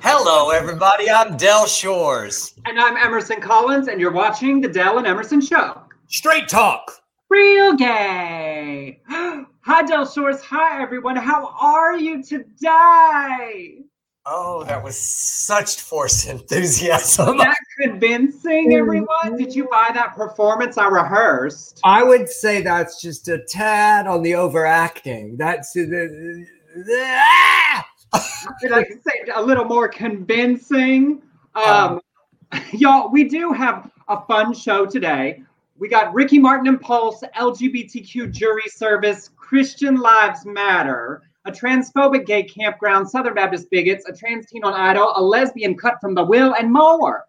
Hello, everybody. I'm Del Shores. And I'm Emerson Collins, and you're watching The Del and Emerson Show. Straight talk. Real gay. Hi, Del Shores. Hi, everyone. How are you today? Oh, that was such forced enthusiasm. That convincing, everyone. Did you buy that performance I rehearsed? I would say that's just a tad on the overacting. That's the. Ah! Did Say a little more convincing? Um, y'all, we do have a fun show today. We got Ricky Martin and Pulse, LGBTQ jury service, Christian Lives Matter, a transphobic gay campground, Southern Baptist bigots, a trans teen on Idol, a lesbian cut from the will, and more.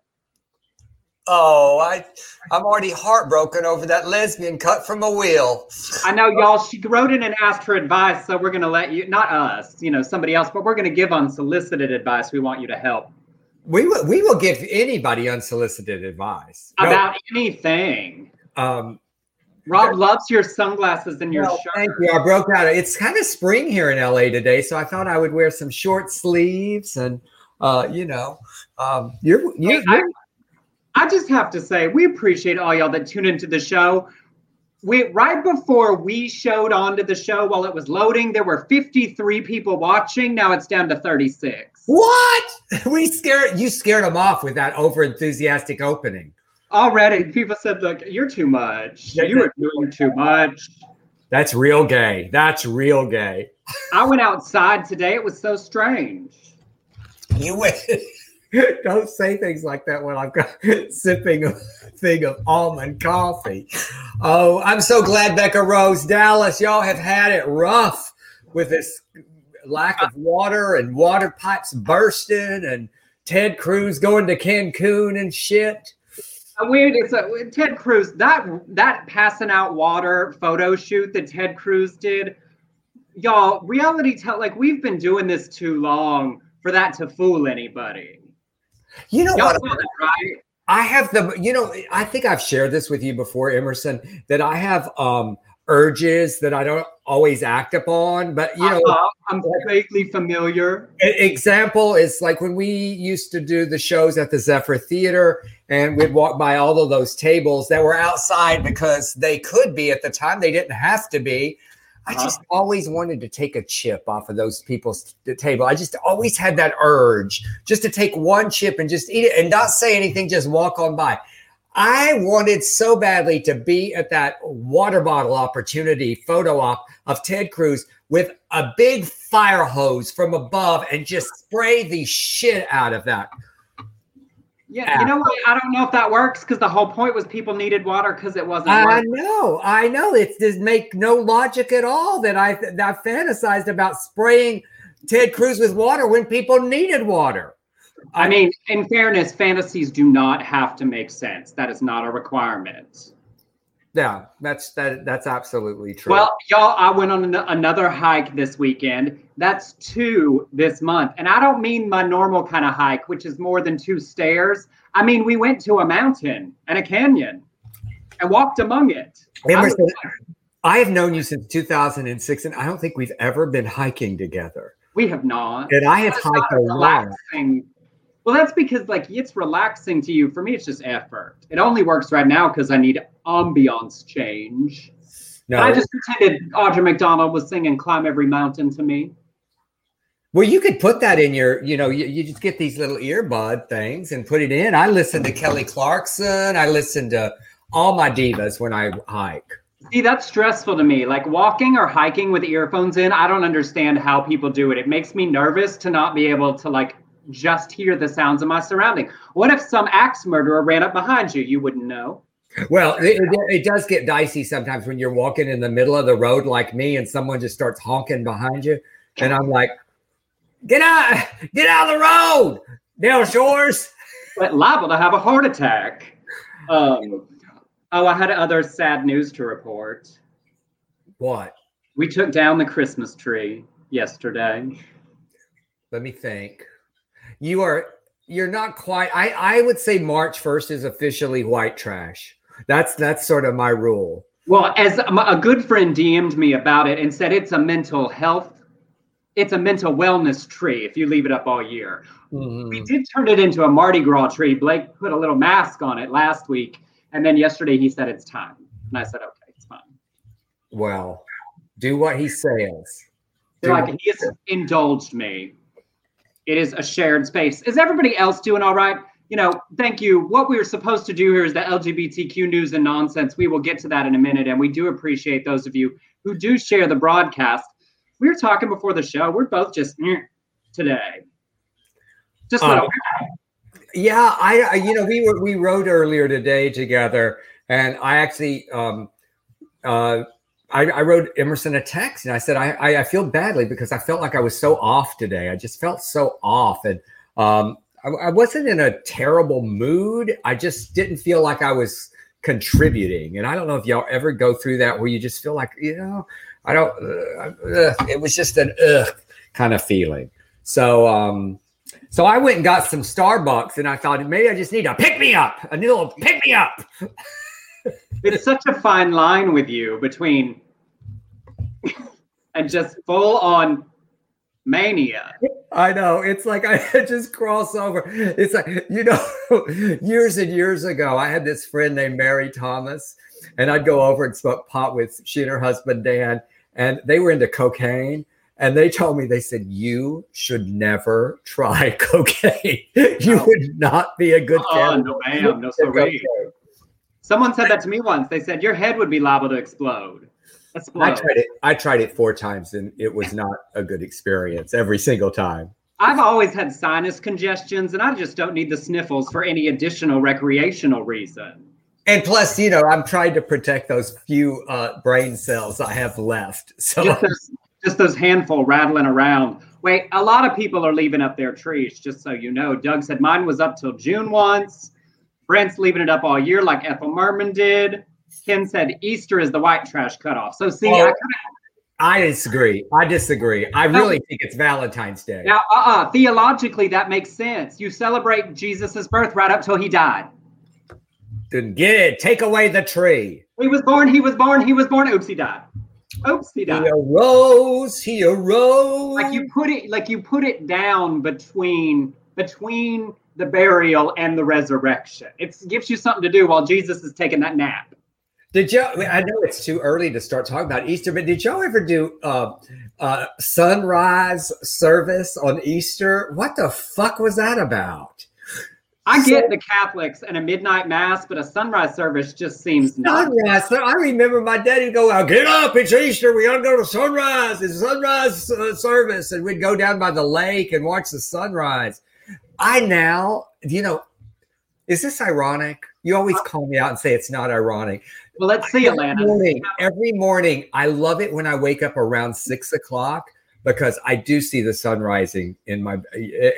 Oh, I, I'm already heartbroken over that lesbian cut from a wheel. I know, y'all. She wrote in and asked for advice, so we're gonna let you, not us, you know, somebody else, but we're gonna give unsolicited advice. We want you to help We will. We will give anybody unsolicited advice No, about anything. Um, Rob loves your sunglasses and your well, shirt. thank you. I broke out. It's kind of spring here in LA today, so I thought I would wear some short sleeves and, uh, you know, um, you're, I, I just have to say, we appreciate all y'all that tune into the show. We right before we showed onto the show while it was loading, there were 53 people watching. Now it's down to 36. what? We scared you scared them off with that over enthusiastic opening. Already, people said, "Look, you're too much. Yeah, You were doing too much." That's real gay. That's real gay. I went outside today. It was so strange. You win. Don't say things like that when I'm sipping a thing of almond coffee. Oh, I'm so glad Becca Rose, Dallas, y'all have had it rough with this lack of water and water pipes bursting and Ted Cruz going to Cancun and shit. Weird. It's a Ted Cruz. That that passing out water photo shoot that Ted Cruz did. Y'all, reality tell like we've been doing this too long for that to fool anybody. You know Y'all what? that, right? I have the, you know, I think I've shared this with you before, Emerson, that I have um urges that I don't always act upon. But you know, Uh-huh. I'm vaguely familiar. Example is like when we used to do the shows at the Zephyr Theater and we'd walk by all of those tables that were outside because they could be at the time, they didn't have to be. I Uh-huh. just always wanted to take a chip off of those people's table. I just always had that urge just to take one chip and just eat it and not say anything, just walk on by. I wanted so badly to be at that water bottle opportunity photo op of Ted Cruz with a big fire hose from above and just spray the shit out of that. Yeah, you know what? I don't know if that works because the whole point was people needed water because it wasn't. I working. know, I know. It does make no logic at all that I that I fantasized about spraying Ted Cruz with water when people needed water. I mean, in fairness, fantasies do not have to make sense. That is not a requirement. Yeah, that's that. That's absolutely true. Well, y'all, I went on an- another hike this weekend. That's two this month. And I don't mean my normal kind of hike, which is more than two stairs. I mean, we went to a mountain and a canyon and walked among it. I Emerson, I have known you since 2006, and I don't think we've ever been hiking together. we have not. And I have That's hiked a lot. Well, that's because like it's relaxing to you. For me, it's just effort. It only works right now because I need ambiance change. No, I just pretended Audra McDonald was singing "Climb Every Mountain" to me. well, you could put that in your, you know, you, you just get these little earbud things and put it in. I listen to Kelly Clarkson. I listen to all my divas when I hike. See, that's stressful to me. Like walking or hiking with earphones in, I don't understand how people do it. It makes me nervous to not be able to like just hear the sounds of my surrounding. What if some axe murderer ran up behind you? You wouldn't know. Well, it, it, does get dicey sometimes when you're walking in the middle of the road like me and someone just starts honking behind you. And I'm like, get out, get out of the road, Dale Shores. But liable to have a heart attack. Um, oh, I had other sad news to report. What? We took down the Christmas tree yesterday. Let me think. You are you're not quite I I would say March 1st is officially white trash. That's that's sort of my rule. Well, as a good friend DM'd me about it and said it's a mental health it's a mental wellness tree if you leave it up all year. Mhm. We did turn it into a Mardi Gras tree. Blake put a little mask on it last week, and then yesterday he said it's time, and I said okay, it's fine. Well, do what he says. Like he has indulged me. It is a shared space. Is everybody else doing all right? You know, thank you. What we were supposed to do here is the LGBTQ news and nonsense. We will get to that in a minute, and we do appreciate those of you who do share the broadcast. We were talking before the show. We're both just "Mm," today. Just Um, little, Yeah, I, I you know we were we wrote earlier today together, and I actually um uh I, I wrote Emerson a text and I said I, I I feel badly because I felt like I was so off today. I just felt so off, and um I, wasn't in a terrible mood. I just didn't feel like I was contributing, and I don't know if y'all ever go through that where you just feel like you know I don't. Uh, ugh, it was just an ugh kind of feeling. So um so I went and got some Starbucks, and I thought maybe I just need a pick me up, a little pick me up. it's such a fine line with you between and just full on mania. I know it's like I just cross over. It's like you know, years and years ago, I had this friend named Mary Thomas, and I'd go over and smoke pot with she and her husband Dan, and they were into cocaine. And they told me, they said, you should never try cocaine. you would not be a good Oh, no, ma'am, no, sorry. Someone said that to me once. They said your head would be liable to explode. I Explode. tried it. I tried it four times, and it was not a good experience every single time. I've always had sinus congestions, and I just don't need the sniffles for any additional recreational reason. And plus, you know, I'm trying to protect those few uh, brain cells I have left. So Just those, just those handful rattling around. Wait, a lot of people are leaving up their trees, just so you know. Doug said mine was up till June once. Brent's leaving it up all year, like Ethel Merman did. Ken said Easter is the white trash cutoff. So see, Oh. I I disagree. I disagree. I really think it's Valentine's Day. now, uh-uh, theologically, that makes sense. You celebrate Jesus' birth right up till he died. Didn't get it. Take away the tree. He was born, he was born, he was born. Oops, he died. Oops, he He arose. He arose. Like you put it, like you put it down between between the burial and the resurrection. It gives you something to do while Jesus is taking that nap. Did y'all? I know it's too early to start talking about Easter, but did y'all ever do uh, uh, sunrise service on Easter? What the fuck was that about? I So- get the Catholics and a midnight mass, but a sunrise service just seems not. Sunrise. I remember my daddy go out, get up, it's Easter. We gotta go to sunrise. It's sunrise uh, service. And we'd go down by the lake and watch the sunrise. I now, you know, is this ironic? You always call me out and say it's not ironic. Well, let's see, Every Atlanta. morning, every morning, I love it when I wake up around six o'clock because I do see the sun rising in my,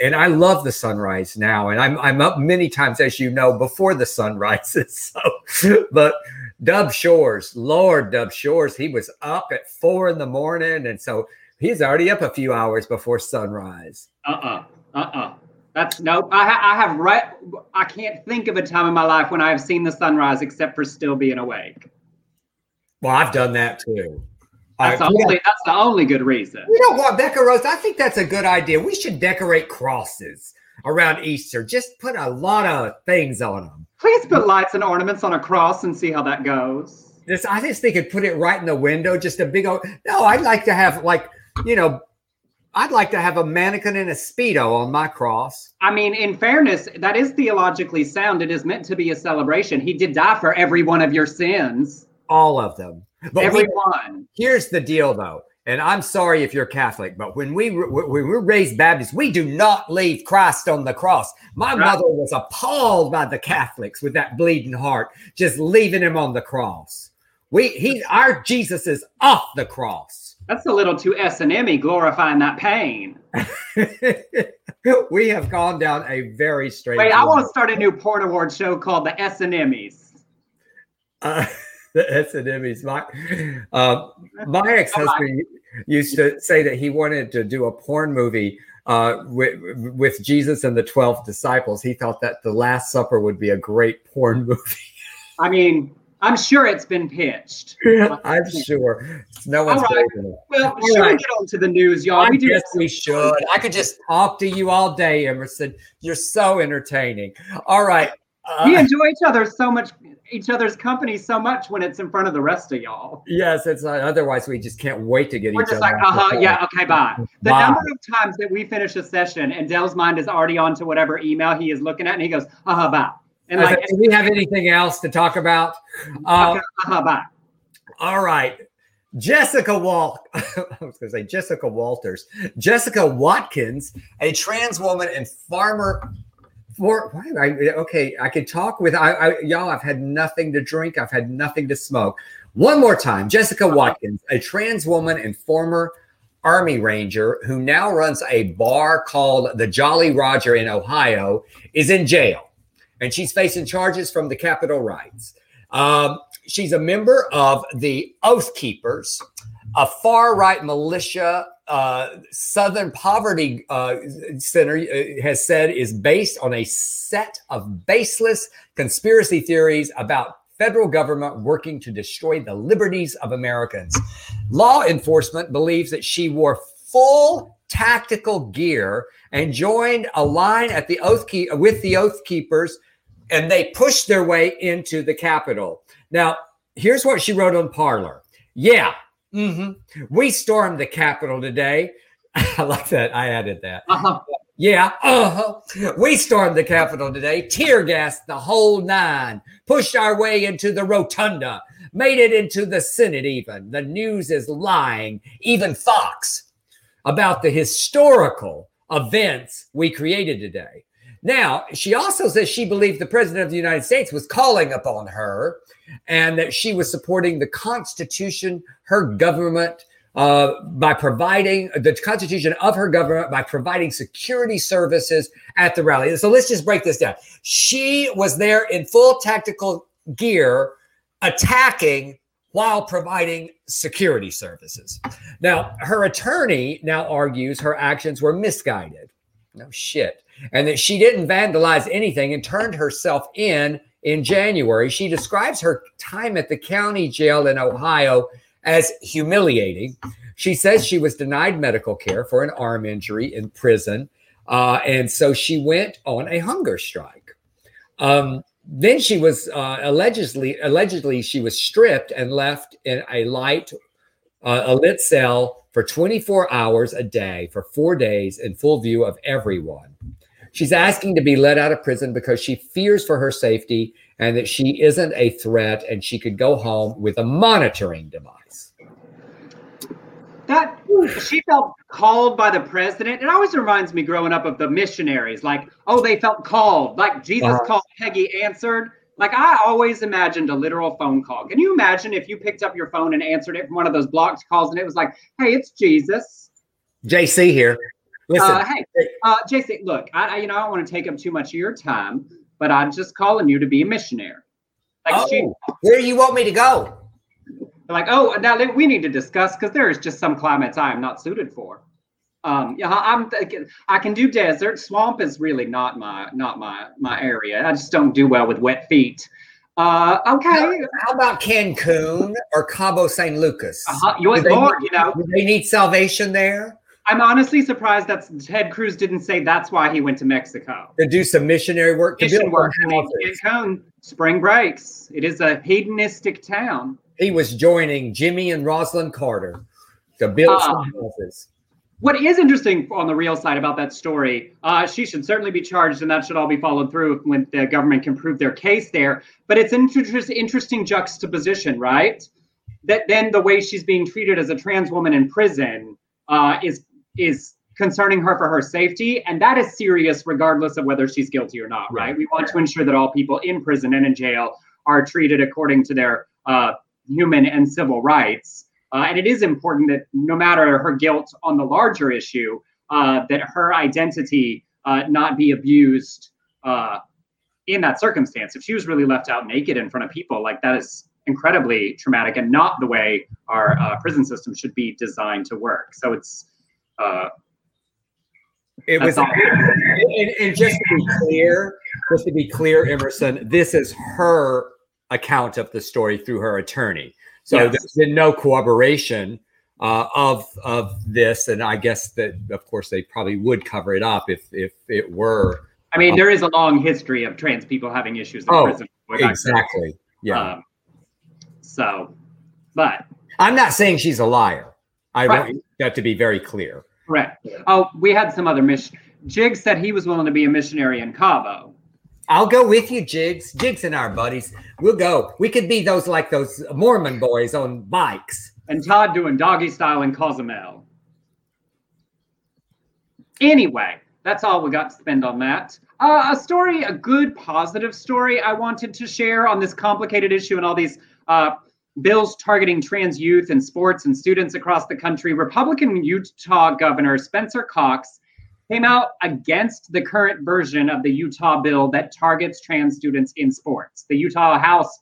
and I love the sunrise now. And I'm I'm up many times, as you know, before the sun rises. So, but Dub Shores, Lord Dub Shores, he was up at four in the morning, and so he's already up a few hours before sunrise. Uh uh-uh, uh. That's nope. I, ha- I have right. I can't think of a time in my life when I have seen the sunrise except for still being awake. Well, I've done that too. That's, the, only, that's the only good reason. You know what, Becca Rose? I think that's a good idea. We should decorate crosses around Easter. Just put a lot of things on them. Please put lights and ornaments on a cross and see how that goes. Just, I just think it put it right in the window. Just a big old. No, I'd like to have like, you know, I'd like to have a mannequin and a speedo on my cross. I mean, in fairness, that is theologically sound. It is meant to be a celebration. He did die for every one of your sins. All of them. But every we, here's the deal, though. And I'm sorry if you're Catholic, but when we when we were raised Baptists, we do not leave Christ on the cross. My Right. mother was appalled by the Catholics with that bleeding heart, just leaving him on the cross. We he our Jesus is off the cross. That's a little too S and M glorifying that pain. we have gone down a very straight. Wait, I want to start a new porn award show called the S and Emmys. Uh, the S and Emmys. My uh, my ex husband used to say that he wanted to do a porn movie uh, with with Jesus and the twelve disciples. He thought that the Last Supper would be a great porn movie. I mean, I'm sure it's been pitched. I'm sure. No one's All right. Well, All should we get on to the news, y'all? I We do guess we should. I could just talk to you all day, Emerson. You're so entertaining. All right. we Uh, enjoy each other so much, each other's company so much when it's in front of the rest of y'all. yes, it's uh, otherwise we just can't wait to get We're each just other. like, uh huh, yeah, okay, bye. The Bye. number of times that we finish a session and Del's mind is already on to whatever email he is looking at, and he goes, uh huh, bye. And like, said, Do we have anything else to talk about? Uh, huh, bye. All right. Jessica Walt, I was going to say Jessica Walters, Jessica Watkins, a trans woman and farmer. For why am I okay? I could talk with I, I y'all. I've had nothing to drink. I've had nothing to smoke. One more time, Jessica Watkins, a trans woman and former Army Ranger who now runs a bar called the Jolly Roger in Ohio, is in jail, and she's facing charges from the Capitol rights. Um, she's a member of the Oath Keepers, a far right militia. Uh, Southern Poverty uh, Center uh, has said is based on a set of baseless conspiracy theories about federal government working to destroy the liberties of Americans. Law enforcement believes that she wore full tactical gear and joined a line at the Oath Keep with the Oath Keepers, and they pushed their way into the Capitol. Now, here's what she wrote on Parler. Yeah, mhm, we stormed the Capitol today. I like that. I added that. Uh huh. Yeah, uh-huh. We stormed the Capitol today, tear gassed the whole nine, pushed our way into the rotunda, made it into the Senate even. The news is lying, even Fox, about the historical events we created today. Now, she also says she believed the president of the United States was calling upon her and that she was supporting the Constitution, her government, uh, by providing the Constitution of her government by providing security services at the rally. So let's just break this down. She was there in full tactical gear, attacking while providing security services. Now, her attorney now argues her actions were misguided. No shit. And that she didn't vandalize anything and turned herself in in January. She describes her time at the county jail in Ohio as humiliating. She says she was denied medical care for an arm injury in prison. Uh, and so she went on a hunger strike. Um, then she was uh, allegedly allegedly she was stripped and left in a light uh, a lit cell for 24 hours a day for four days in full view of everyone. She's asking to be let out of prison because she fears for her safety and that she isn't a threat and she could go home with a monitoring device. That she felt called by the president. It always reminds me growing up of the missionaries, like, oh, they felt called, like Jesus Uh-huh. called, Peggy answered. Like I always imagined a literal phone call. Can you imagine if you picked up your phone and answered it from one of those blocked calls and it was like, hey, it's Jesus. JC here. Listen, Uh, hey, uh, JC, look, I, I you know I don't want to take up too much of your time, but I'm just calling you to be a missionary. Like she, oh, where do you want me to go? like, oh, now we need to discuss because there is just some climates I am not suited for. Um, yeah, I'm. I can do desert. Swamp is really not my not my my area. I just don't do well with wet feet. Uh, okay. How about Cancun or Cabo San Lucas? Uh-huh. You, Lord, need- you know, they need salvation there I'm honestly surprised that Ted Cruz didn't say that's why he went to Mexico. to do some missionary work to Mission work. I mean. Cancun, spring breaks. It is a hedonistic town. He was joining Jimmy and Rosalynn Carter to build some houses. What is interesting on the real side about that story, uh, she should certainly be charged, and that should all be followed through when the government can prove their case there. But it's an inter- interesting juxtaposition, right? That then the way she's being treated as a trans woman in prison uh, is is concerning her for her safety, and that is serious, regardless of whether she's guilty or not, right? We want to ensure that all people in prison and in jail are treated according to their uh, human and civil rights. Uh, and it is important that no matter her guilt on the larger issue, uh, that her identity uh, not be abused uh, in that circumstance. If she was really left out naked in front of people, like that is incredibly traumatic and not the way our uh, prison system should be designed to work. So it's uh, It was, and, and just to be clear, just to be clear, Emerson, this is her account of the story through her attorney. So Yes. there's been no corroboration uh, of of this, and I guess that of course they probably would cover it up if if it were I mean, there is a long history of trans people having issues in Oh, prison. exactly. Yeah, Um, so, but I'm not saying she's a liar. I Right. want that to be very clear. Correct. Oh, we had some other mission. Jig said he was willing to be a missionary in Cabo. I'll go with you, Jigs. Jigs and our buddies. We'll go. We could be those like those Mormon boys on bikes. and Todd doing doggy style in Cozumel. Anyway, that's all we got to spend on that. Uh, a story, a good positive story I wanted to share on this complicated issue and all these uh, bills targeting trans youth and sports and students across the country. Republican Utah Governor Spencer Cox came out against the current version of the Utah bill that targets trans students in sports. The Utah House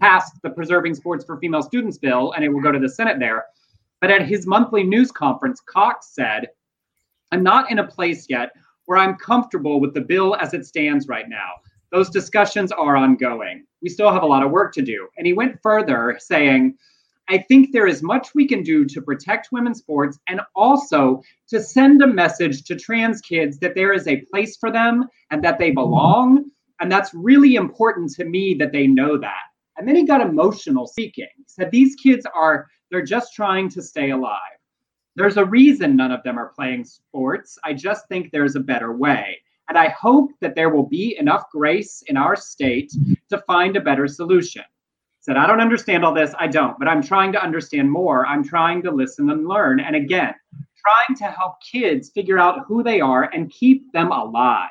passed the Preserving Sports for Female Students bill, and it will go to the Senate there. But at his monthly news conference, Cox said, I'm not in a place yet where I'm comfortable with the bill as it stands right now. Those discussions are ongoing. We still have a lot of work to do. And he went further, saying, I think there is much we can do to protect women's sports and also to send a message to trans kids that there is a place for them and that they belong. And that's really important to me that they know that. And then he got emotional speaking. He said, These kids are, they're just trying to stay alive. There's a reason none of them are playing sports. I just think there's a better way. And I hope that there will be enough grace in our state to find a better solution. Said, I don't understand all this. I don't, but I'm trying to understand more. I'm trying to listen and learn. And again, trying to help kids figure out who they are and keep them alive.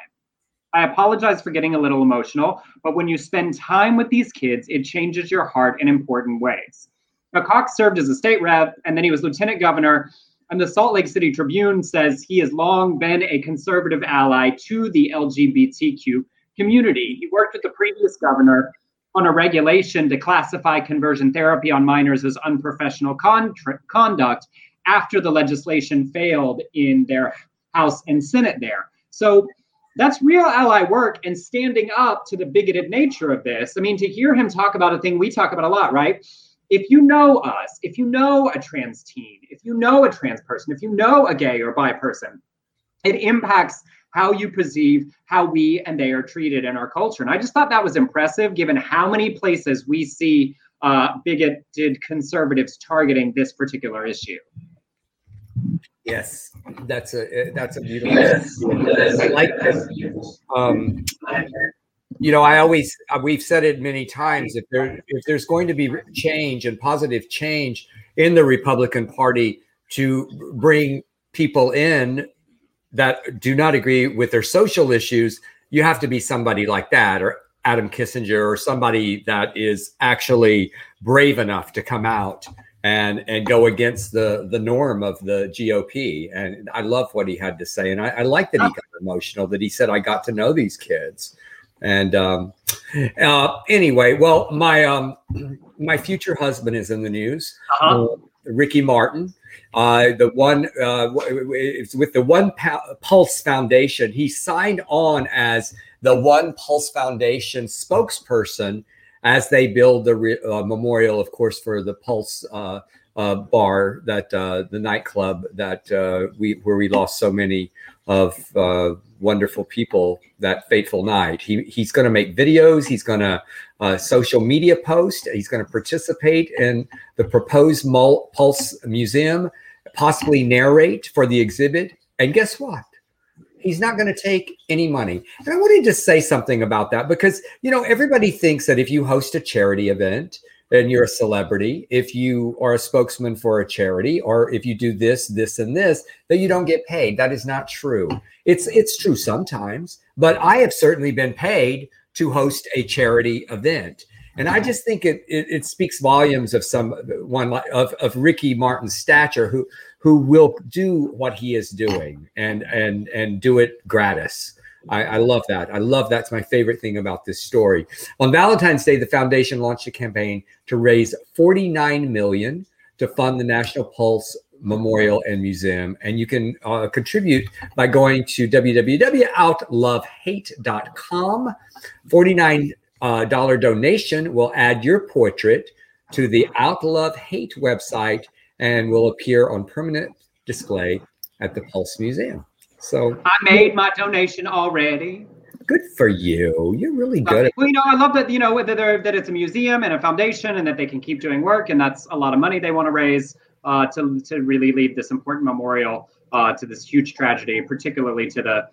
I apologize for getting a little emotional, but when you spend time with these kids, it changes your heart in important ways. Now, Cox served as a state rep and then he was lieutenant governor. And the Salt Lake City Tribune says he has long been a conservative ally to the LGBTQ community. He worked with the previous governor on a regulation to classify conversion therapy on minors as unprofessional conduct after the legislation failed in their House and Senate there. So that's real ally work and standing up to the bigoted nature of this. I mean, to hear him talk about a thing we talk about a lot, right? If you know us, if you know a trans teen, if you know a trans person, if you know a gay or bi person, it impacts how you perceive how we and they are treated in our culture. And I just thought that was impressive given how many places we see uh, bigoted conservatives targeting this particular issue. Yes, that's a that's a beautiful. Yes. I like this. Um, you know, I always uh, we've said it many times. If there if there's going to be change and positive change in the Republican Party to bring people in that do not agree with their social issues, you have to be somebody like that, or Adam Kinzinger, or somebody that is actually brave enough to come out and and go against the the norm of the GOP. And I love what he had to say, and I, I like that he got emotional. That he said, "I got to know these kids." And um, uh, anyway, well, my um, my future husband is in the news. Uh-huh. Uh, Ricky Martin, uh, the one uh, it's with the One Pulse Foundation. He signed on as the One Pulse Foundation spokesperson as they build the re- uh, memorial, of course, for the Pulse uh, uh, bar that uh, the nightclub that uh, we where we lost so many of uh, wonderful people that fateful night. He he's going to make videos. He's going to uh, social media post. He's going to participate in the proposed Mul- Pulse Museum, possibly narrate for the exhibit. And guess what? He's not going to take any money. And I wanted to say something about that because, you know, everybody thinks that if you host a charity event and you're a celebrity, if you are a spokesman for a charity, or if you do this, this, and this, that you don't get paid. That is not true. It's it's true sometimes, but I have certainly been paid to host a charity event. And I just think it, it, it speaks volumes of some one of, of Ricky Martin's stature, who who will do what he is doing and and and do it gratis. I, I love that. I love that's my favorite thing about this story. On Valentine's Day, the foundation launched a campaign to raise 49 million to fund the National Pulse Memorial and Museum. And you can uh, contribute by going to www.outlovehate.com. 49 uh, dollar donation will add your portrait to the Outlove Hate website and will appear on permanent display at the Pulse Museum. So I made my donation already. good for you. You're really good. At- Well, you know, I love that you know whether they're that it's a museum and a foundation, and that they can keep doing work, and that's a lot of money they want to raise uh, to to really leave this important memorial uh, to this huge tragedy, particularly to the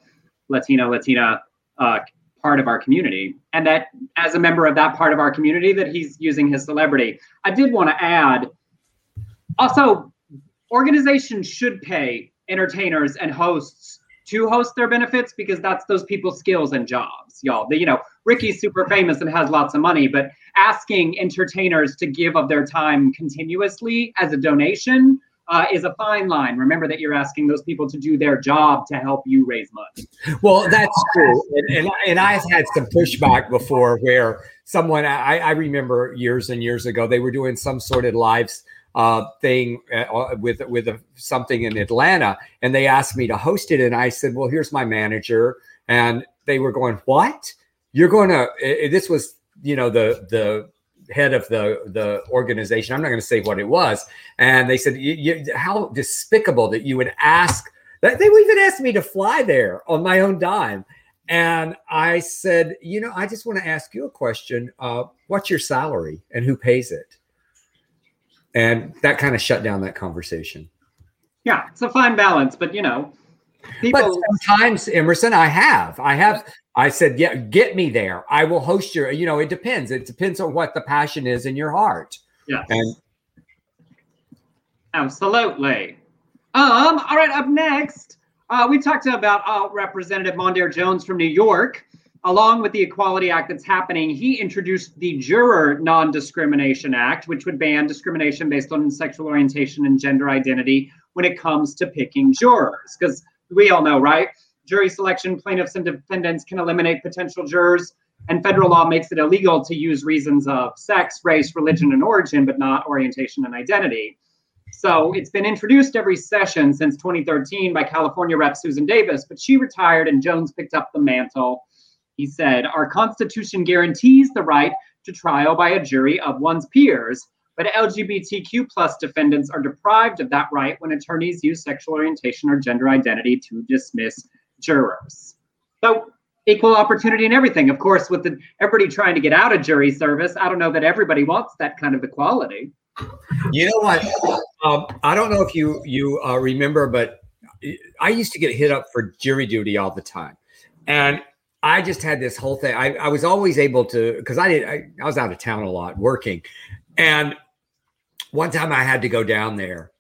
Latino Latina uh, part of our community, and that as a member of that part of our community, that he's using his celebrity. I did want to add, also, organizations should pay entertainers and hosts to host their benefits because that's those people's skills and jobs, y'all. The, you know, Ricky's super famous and has lots of money, but asking entertainers to give of their time continuously as a donation uh, is a fine line. Remember that you're asking those people to do their job to help you raise money. Well, that's true, and, and and I've had some pushback before where someone I, I remember years and years ago they were doing some sort of live uh, thing uh, with with a, something in Atlanta, and they asked me to host it, and I said, "Well, here's my manager," and they were going, "What? You're going to?" This was you know the the head of the the organization. I'm not going to say what it was, and they said, "How despicable that you would ask." That they even asked me to fly there on my own dime. And I said, you know, I just want to ask you a question. Uh, what's your salary and who pays it? And that kind of shut down that conversation. Yeah, it's a fine balance, but you know, But sometimes, Emerson, I have. I have. I said, yeah, get me there. I will host your, you know, it depends. It depends on what the passion is in your heart. Yeah. And Absolutely. Um, all right, up next, uh, we talked about uh, Representative Mondaire Jones from New York. Along with the Equality Act that's happening, he introduced the Juror Non Discrimination Act, which would ban discrimination based on sexual orientation and gender identity when it comes to picking jurors. Because we all know, right? Jury selection, plaintiffs and defendants can eliminate potential jurors, and federal law makes it illegal to use reasons of sex, race, religion, and origin, but not orientation and identity. So it's been introduced every session since 2013 by California Rep. Susan Davis, but she retired and Jones picked up the mantle. He said, Our Constitution guarantees the right to trial by a jury of one's peers, but LGBTQ plus defendants are deprived of that right when attorneys use sexual orientation or gender identity to dismiss jurors. So equal opportunity in everything. Of course, with the, everybody trying to get out of jury service, I don't know that everybody wants that kind of equality. You know what? Um, I don't know if you you uh, remember, but I used to get hit up for jury duty all the time, and I just had this whole thing. I, I was always able to because I did. I, I was out of town a lot working, and one time I had to go down there,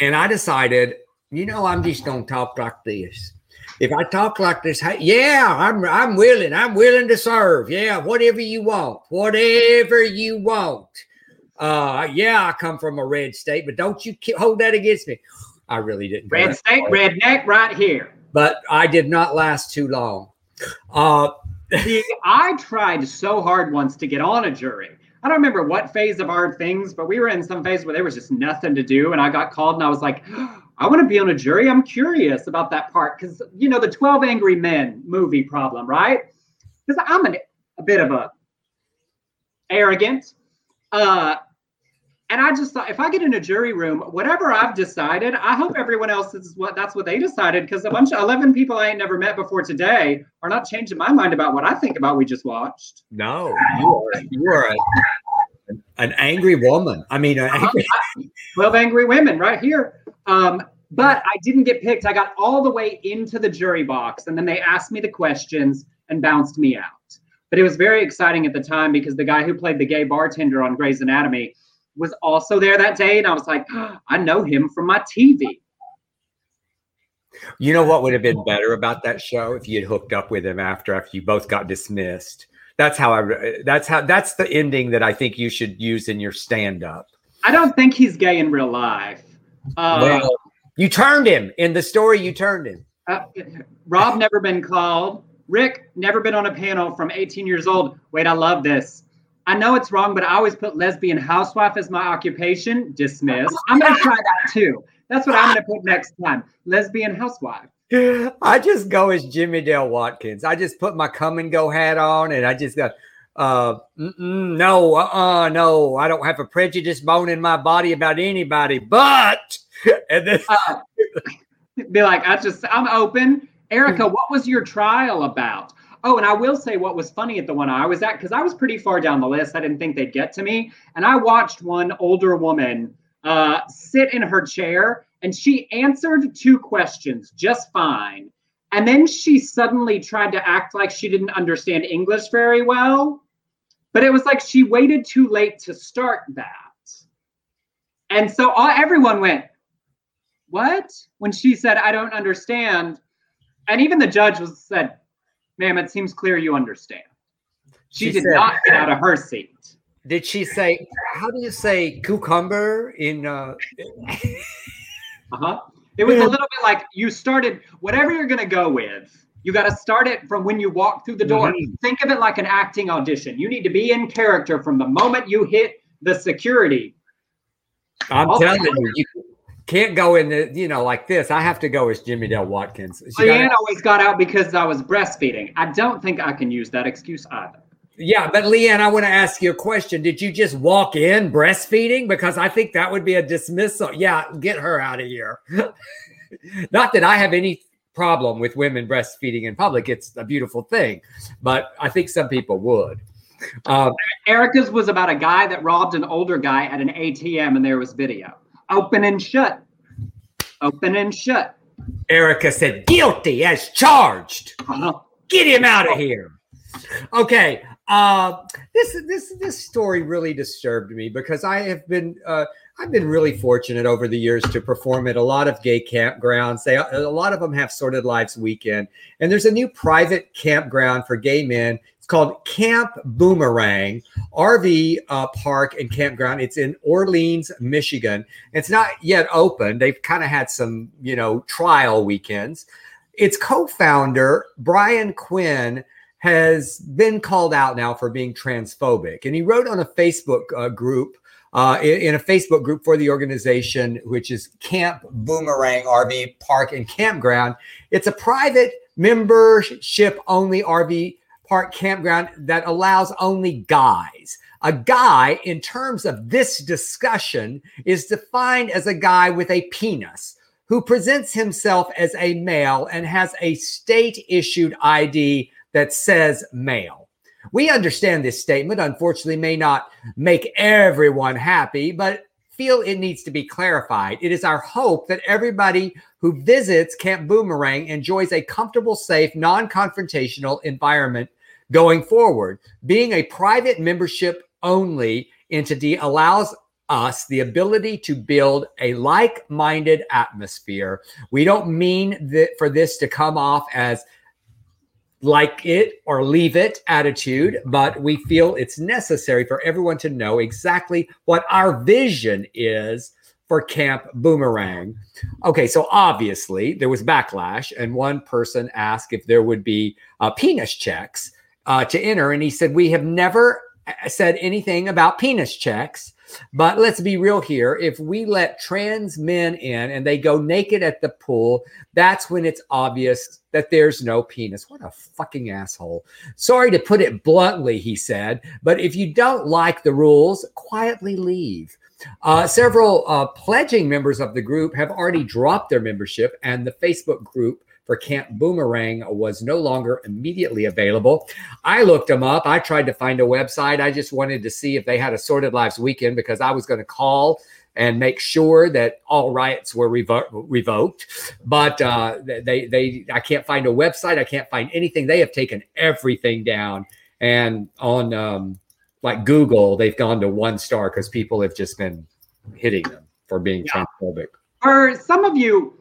and I decided, you know, I'm just gonna talk like this. If I talk like this, hey, yeah, I'm I'm willing. I'm willing to serve. Yeah, whatever you want, whatever you want. Uh, yeah, I come from a red state, but don't you hold that against me. I really didn't. Red state, redneck, right here. but I did not last too long. Uh, See, I tried so hard once to get on a jury. I don't remember what phase of our things, but we were in some phase where there was just nothing to do, and I got called, and I was like, I want to be on a jury. I'm curious about that part because you know the Twelve Angry Men movie problem, right? Because I'm an, a bit of a arrogant, uh, and I just thought if I get in a jury room, whatever I've decided, I hope everyone else is what that's what they decided. Because a bunch of eleven people I ain't never met before today are not changing my mind about what I think about we just watched. no, you are you are a, an angry woman. I mean, angry, 12 angry women right here. Um, but I didn't get picked. I got all the way into the jury box, and then they asked me the questions and bounced me out. But it was very exciting at the time because the guy who played the gay bartender on Grey's Anatomy was also there that day, and I was like, I know him from my TV. you know what would have been better about that show if you had hooked up with him after after you both got dismissed. That's how I. That's how. That's the ending that I think you should use in your stand up. I don't think he's gay in real life. Uh, well, you turned him in the story. You turned him. Uh, Rob never been called. Rick never been on a panel from 18 years old. Wait, I love this. I know it's wrong, but I always put lesbian housewife as my occupation. Dismiss. I'm gonna try that too. That's what I'm gonna put next time. Lesbian housewife. I just go as Jimmy Dale Watkins. I just put my come and go hat on, and I just go, uh, no, uh, no, I don't have a prejudice bone in my body about anybody, but, and then uh, be like, I just, I'm open. Erica, what was your trial about? Oh, and I will say what was funny at the one I was at, because I was pretty far down the list. I didn't think they'd get to me. And I watched one older woman uh, sit in her chair and she answered two questions just fine. And then she suddenly tried to act like she didn't understand English very well. But it was like she waited too late to start that. And so all, everyone went, What? When she said, I don't understand. And even the judge was said, Ma'am, it seems clear you understand. She, she did said, not get out of her seat. Did she say, How do you say cucumber in. Uh... uh-huh. It was a little bit like you started whatever you're going to go with. You got to start it from when you walk through the door. Mm-hmm. Think of it like an acting audition. You need to be in character from the moment you hit the security. I'm All telling you, you can't go in the, you know, like this. I have to go as Jimmy Dale Watkins. Leanne always got out because I was breastfeeding. I don't think I can use that excuse either. Yeah, but Leanne, I want to ask you a question. Did you just walk in breastfeeding? Because I think that would be a dismissal. Yeah, get her out of here. Not that I have any problem with women breastfeeding in public. It's a beautiful thing, but I think some people would. Um, Erica's was about a guy that robbed an older guy at an ATM, and there was video. Open and shut. Open and shut. Erica said, guilty as charged. Uh-huh. Get him out of here. Okay, uh, this this this story really disturbed me because I have been uh, I've been really fortunate over the years to perform at a lot of gay campgrounds. They a lot of them have Sordid Lives Weekend, and there's a new private campground for gay men. It's called Camp Boomerang RV uh, Park and Campground. It's in Orleans, Michigan. It's not yet open. They've kind of had some you know trial weekends. Its co-founder Brian Quinn has been called out now for being transphobic. And he wrote on a Facebook uh, group, uh, in, in, a Facebook group for the organization, which is Camp Boomerang RV Park and Campground. It's a private membership only RV park campground that allows only guys. A guy, in terms of this discussion, is defined as a guy with a penis who presents himself as a male and has a state issued ID that says male. We understand this statement, unfortunately, may not make everyone happy, but feel it needs to be clarified. It is our hope that everybody who visits Camp Boomerang enjoys a comfortable, safe, non confrontational environment going forward. Being a private membership only entity allows us the ability to build a like minded atmosphere. We don't mean that for this to come off as like it or leave it attitude, but we feel it's necessary for everyone to know exactly what our vision is for Camp Boomerang. Okay, so obviously there was backlash, and one person asked if there would be uh, penis checks uh, to enter, and he said, We have never uh, said anything about penis checks. But let's be real here. If we let trans men in and they go naked at the pool, that's when it's obvious that there's no penis. What a fucking asshole. Sorry to put it bluntly, he said, but if you don't like the rules, quietly leave. Uh, several uh, pledging members of the group have already dropped their membership, and the Facebook group for Camp Boomerang was no longer immediately available. I looked them up. I tried to find a website. I just wanted to see if they had a Sordid Lives weekend because I was going to call and make sure that all riots were revo- revoked. But uh, they, they, I can't find a website. I can't find anything. They have taken everything down. And on um, like Google, they've gone to one star because people have just been hitting them for being yeah. transphobic. For some of you,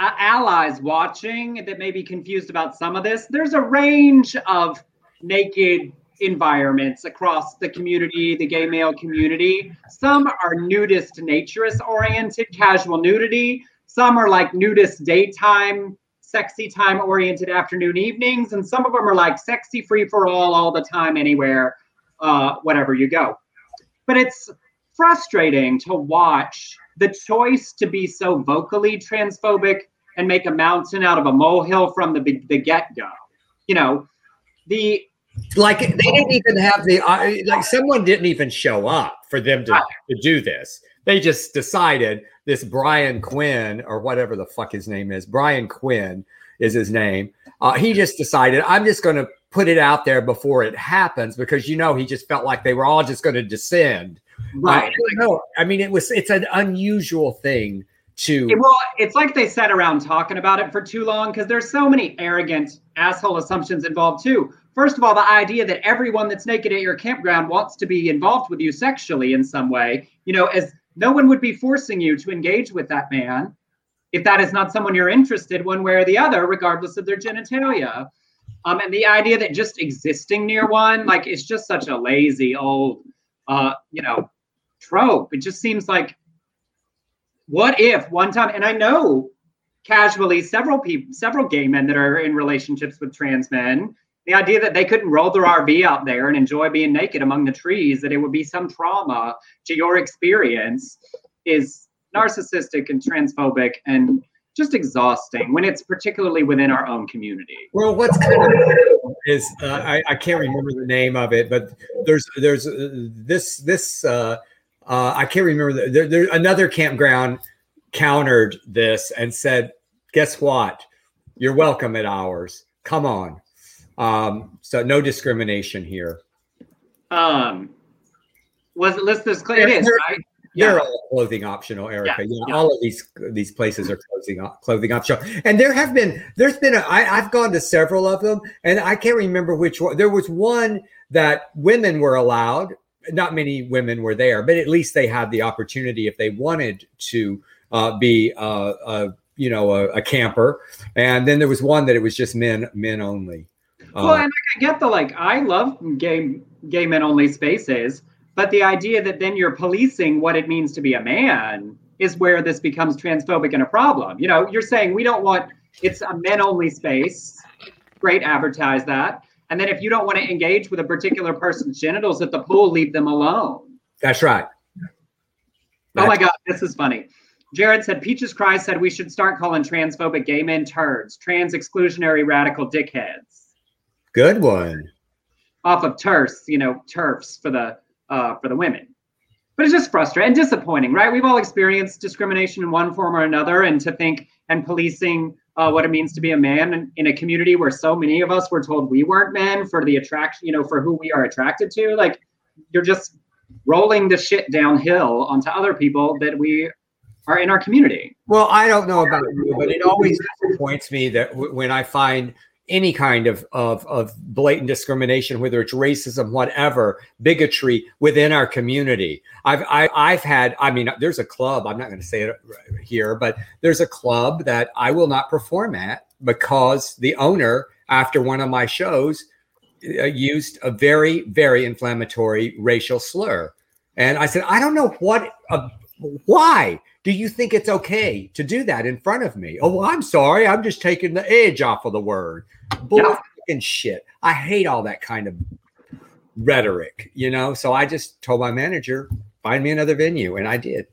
allies watching that may be confused about some of this, there's a range of naked environments across the community, the gay male community. Some are nudist naturist oriented, casual nudity. Some are like nudist daytime, sexy time oriented afternoon evenings. And some of them are like sexy free for all, all the time, anywhere, uh, whatever you go. But it's frustrating to watch the choice to be so vocally transphobic and make a mountain out of a molehill from the, the get go. You know, the like they didn't even have the uh, like someone didn't even show up for them to, to do this. They just decided this Brian Quinn or whatever the fuck his name is. Brian Quinn is his name. Uh, he just decided I'm just going to put it out there before it happens because you know he just felt like they were all just going to descend. Right. no, I mean it was it's an unusual thing to well, it's like they sat around talking about it for too long because there's so many arrogant asshole assumptions involved too. First of all, the idea that everyone that's naked at your campground wants to be involved with you sexually in some way, you know, as no one would be forcing you to engage with that man if that is not someone you're interested one way or the other, regardless of their genitalia. Um, and the idea that just existing near one, like, it's just such a lazy old, uh, you know, trope. It just seems like what if one time and i know casually several people several gay men that are in relationships with trans men the idea that they couldn't roll their rv out there and enjoy being naked among the trees that it would be some trauma to your experience is narcissistic and transphobic and just exhausting when it's particularly within our own community. Well, what's kind of is uh, I, I can't remember the name of it, but there's there's uh, this this uh, uh, I can't remember the, there, there another campground countered this and said, "Guess what? You're welcome at ours. Come on." Um, so no discrimination here. um was it list this it is right They're all clothing optional, Erica. Yeah, You know, yeah. All of these these places are clothing clothing optional, and there have been there's been a, I, I've gone to several of them, and I can't remember which one. There was one that women were allowed. Not many women were there, but at least they had the opportunity if they wanted to uh, be uh, a you know a, a camper. And then there was one that it was just men men only. Uh, Well, and I get the like, I love gay gay men only spaces, but the idea that then you're policing what it means to be a man is where this becomes transphobic and a problem. You know, you're saying we don't want it's a men only space. Great, advertise that. And then if you don't want to engage with a particular person's genitals at the pool, leave them alone. that's right. Oh my God, this is funny. Jared said, Peaches Christ said we should start calling transphobic gay men turds, trans exclusionary radical dickheads. Good one. off of turfs, you know, turfs for the uh, for the women. But it's just frustrating and disappointing, right? We've all experienced discrimination in one form or another, and to think and policing uh, what it means to be a man in, a community where so many of us were told we weren't men for the attraction, you know, for who we are attracted to. Like you're just rolling the shit downhill onto other people that we are in our community. Well, I don't know about you, but it always disappoints me that w- when I find any kind of, of of blatant discrimination, whether it's racism, whatever, bigotry within our community. I've I, I've had. I mean, there's a club. I'm not going to say it here, but there's a club that I will not perform at because the owner, after one of my shows, uh, used a very very inflammatory racial slur, and I said, I don't know what. Why do you think it's okay to do that in front of me? Oh, well, I'm sorry. I'm just taking the edge off of the word. Bull fucking shit. I hate all that kind of rhetoric, you know? So I just told my manager, find me another venue. And I did.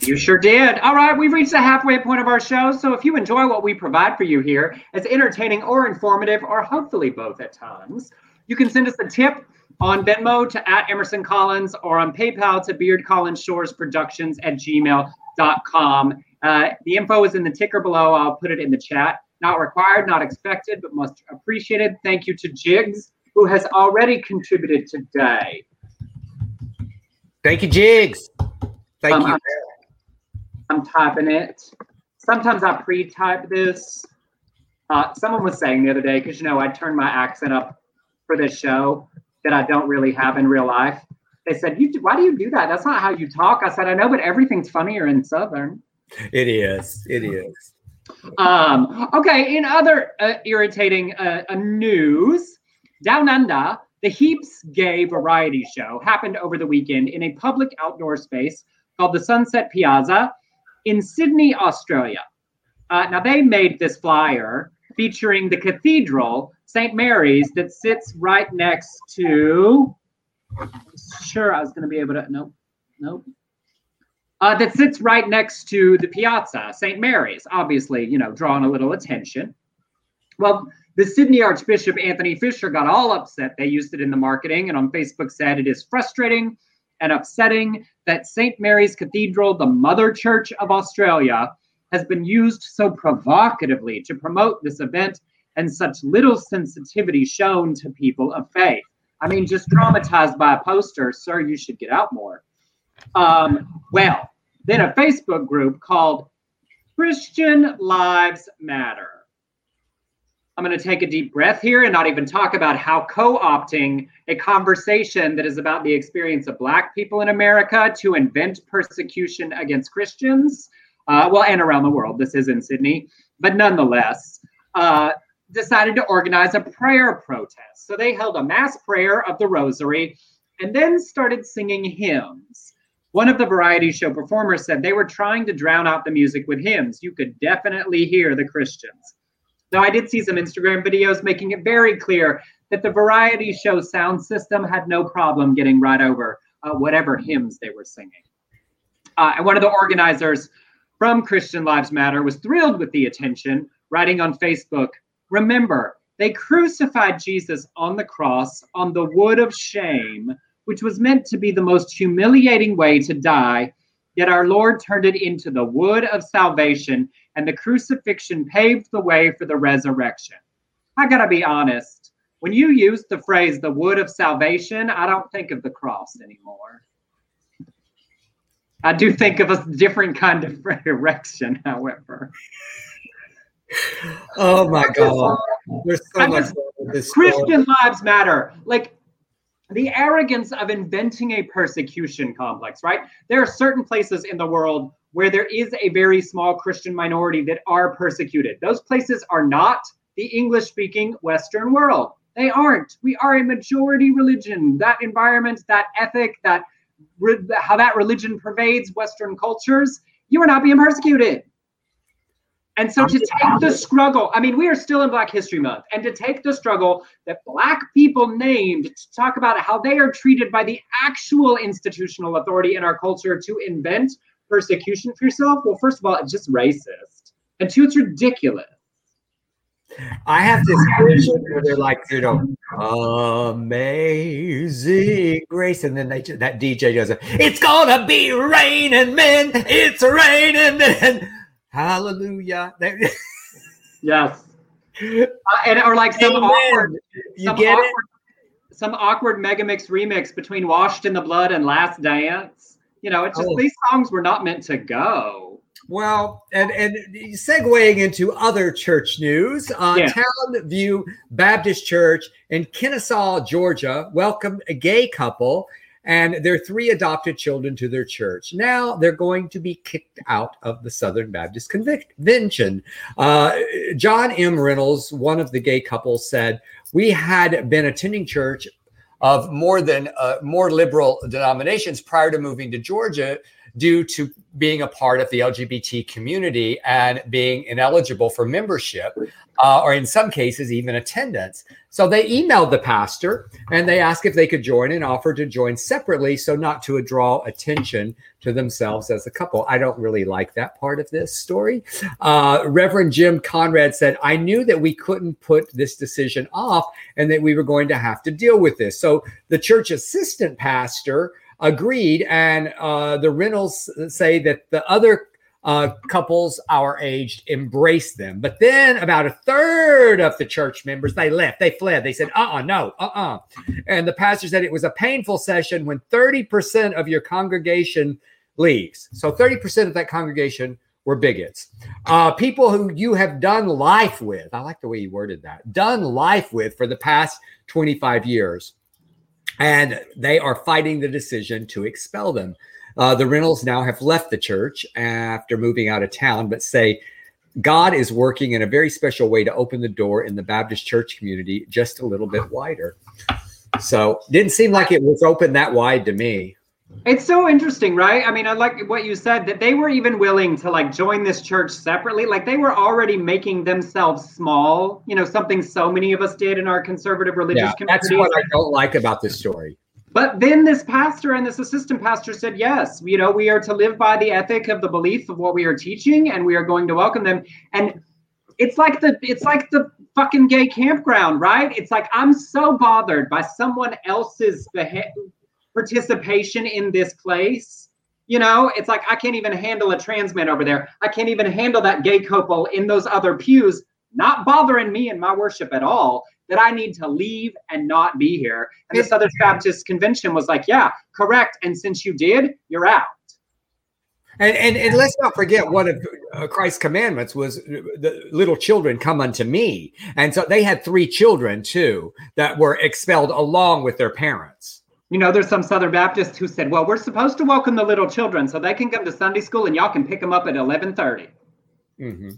You sure did. All right, we've reached the halfway point of our show. So if you enjoy what we provide for you here, as entertaining or informative, or hopefully both at times, you can send us a tip on Venmo to at Emerson Collins or on PayPal to Beard Collins Shores Productions at gmail.com. Uh, the info is in the ticker below. I'll put it in the chat. Not required, not expected, but most appreciated. Thank you to Jigs, who has already contributed today. Thank you, Jigs. Thank Um, you. I'm- I'm typing it. Sometimes I pre-type this. Uh, someone was saying the other day, because you know I turned my accent up for this show that I don't really have in real life. They said, "You, why do you do that? That's not how you talk." I said, "I know, but everything's funnier in Southern." It is. It is. Um, okay, in other uh, irritating uh, uh, news, Down Under, the Heaps Gay Variety Show happened over the weekend in a public outdoor space called the Sunset Piazza in Sydney, Australia. Uh, now, they made this flyer featuring the cathedral, St. Mary's, that sits right next to. Sure, I was going to be able to. Nope, nope uh, that sits right next to the piazza, St. Mary's, obviously, you know, drawing a little attention. Well, The Sydney Archbishop Anthony Fisher got all upset. They used it in the marketing and on Facebook said it is frustrating and upsetting that St. Mary's Cathedral, the mother church of Australia, has been used so provocatively to promote this event and such little sensitivity shown to people of faith. I mean, just traumatized by a poster, sir, you should get out more. Um, well, then a Facebook group called Christian Lives Matter. I'm going to take a deep breath here and not even talk about how co opting a conversation that is about the experience of Black people in America to invent persecution against Christians, uh, well, and around the world. This is in Sydney, but nonetheless, uh, decided to organize a prayer protest. So they held a mass prayer of the rosary and then started singing hymns. One of the variety show performers said they were trying to drown out the music with hymns. You could definitely hear the Christians. Now, I did see some Instagram videos making it very clear that the variety show sound system had no problem getting right over uh, whatever hymns they were singing. Uh, and one of the organizers from Christian Lives Matter was thrilled with the attention, writing on Facebook Remember, they crucified Jesus on the cross on the wood of shame, which was meant to be the most humiliating way to die. Yet our Lord turned it into the wood of salvation, and the crucifixion paved the way for the resurrection. I gotta be honest, when you use the phrase the wood of salvation, I don't think of the cross anymore. I do think of a different kind of erection, however. Oh my god. There's so much christian lives matter. Like the arrogance of inventing a persecution complex right? There are certain places in the world where there is a very small christian minority that are persecuted. Those places are not the english speaking western world. They aren't. We are a majority religion. That environment that ethic that how that religion pervades western cultures you are not being persecuted and so to take the struggle, I mean, we are still in Black History Month, and to take the struggle that Black people named to talk about how they are treated by the actual institutional authority in our culture to invent persecution for yourself, well, first of all, it's just racist. And two, it's ridiculous. I have this vision where they're like, you know, amazing grace, and then they that DJ does it. It's gonna be raining men. It's raining men. Hallelujah. yes. Uh, and or like some Amen. awkward, you some get awkward, it? some awkward megamix remix between Washed in the Blood and Last Dance. You know, it's just oh. these songs were not meant to go. Well, and and segueing into other church news, uh, yeah. Towne View Baptist Church in Kennesaw, Georgia, welcomed a gay couple and their three adopted children to their church. Now they're going to be kicked out of the Southern Baptist Convention. Uh, John M. Reynolds, one of the gay couples, said, We had been attending church of more than uh, more liberal denominations prior to moving to Georgia due to being a part of the LGBT community and being ineligible for membership, uh, or in some cases, even attendance. So they emailed the pastor and they asked if they could join and offered to join separately so not to draw attention to themselves as a couple. I don't really like that part of this story. Uh, Reverend Jim Conrad said, I knew that we couldn't put this decision off and that we were going to have to deal with this. So the church assistant pastor agreed. And uh, the Reynolds say that the other uh, couples our age embraced them. But then about a third of the church members, they left, they fled. They said, uh uh-uh, uh no, uh uh-uh. uh. And the pastor said it was a painful session when 30% of your congregation leaves. So 30% of that congregation were bigots. Uh, people who you have done life with. I like the way you worded that. Done life with for the past 25 years and they are fighting the decision to expel them. Uh, the Reynolds now have left the church after moving out of town, but say God is working in a very special way to open the door in the Baptist church community just a little bit wider. So didn't seem like it was open that wide to me. It's so interesting, right? I mean, I like what you said that they were even willing to like join this church separately. Like they were already making themselves small, you know, something so many of us did in our conservative religious yeah, community. That's what I don't like about this story. But then this pastor and this assistant pastor said, yes, you know, we are to live by the ethic of the belief of what we are teaching, and we are going to welcome them. And it's like the it's like the fucking gay campground, right? It's like I'm so bothered by someone else's beha- participation in this place. You know, it's like I can't even handle a trans man over there. I can't even handle that gay couple in those other pews, not bothering me and my worship at all. That I need to leave and not be here. And the Southern Baptist Convention was like, yeah, correct. And since you did, you're out. And, and, and let's not forget one of uh, Christ's commandments was the little children come unto me. And so they had three children too that were expelled along with their parents. You know, there's some Southern Baptists who said, "Well, we're supposed to welcome the little children so they can come to Sunday school and y'all can pick them up at 11:30." Mm-hmm.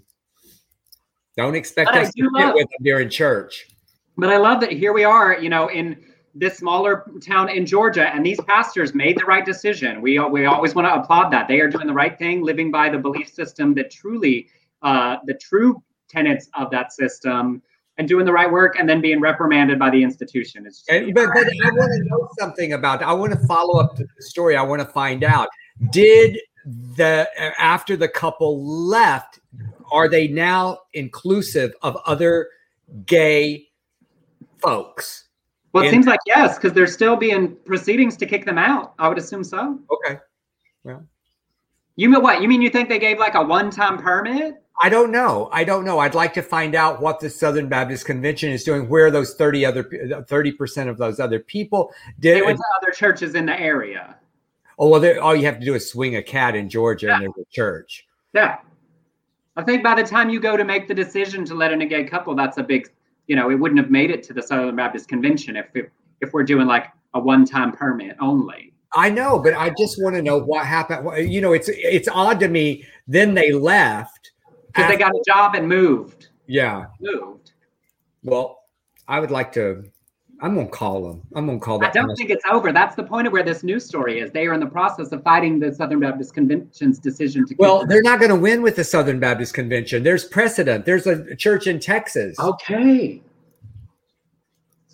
Don't expect But us to do get love- with them during church. But I love that here we are, you know, in this smaller town in Georgia, and these pastors made the right decision. We we always want to applaud that they are doing the right thing, living by the belief system that truly, uh, the true tenets of that system, and doing the right work, and then being reprimanded by the institution. It's but, but I want to know something about. I want to follow up to the story. I want to find out. Did the after the couple left, are they now inclusive of other gay folks? well, it and- seems like yes, because there's still being proceedings to kick them out. I would assume so. Okay. You mean what? You mean you think they gave like a one-time permit? I don't know. I don't know. I'd like to find out what the Southern Baptist Convention is doing. Where those thirty other thirty percent of those other people They did. went to other churches in the area. Oh well, they- all you have to do is swing a cat in Georgia, and there's a church. Yeah. I think by the time you go to make the decision to let in a gay couple, that's a big, you know, it wouldn't have made it to the Southern Baptist Convention if if, if we're doing like a one-time permit only. I know, but I just want to know what happened. You know, it's it's odd to me. Then they left Because they got a job and moved. Yeah. Moved. Well, I would like to. I'm gonna call them. I'm gonna call them. I don't person. think it's over. That's the point of where this news story is. They are in the process of fighting the Southern Baptist Convention's decision to Well, they're not going to win with the Southern Baptist Convention. There's precedent. There's a church in Texas. okay.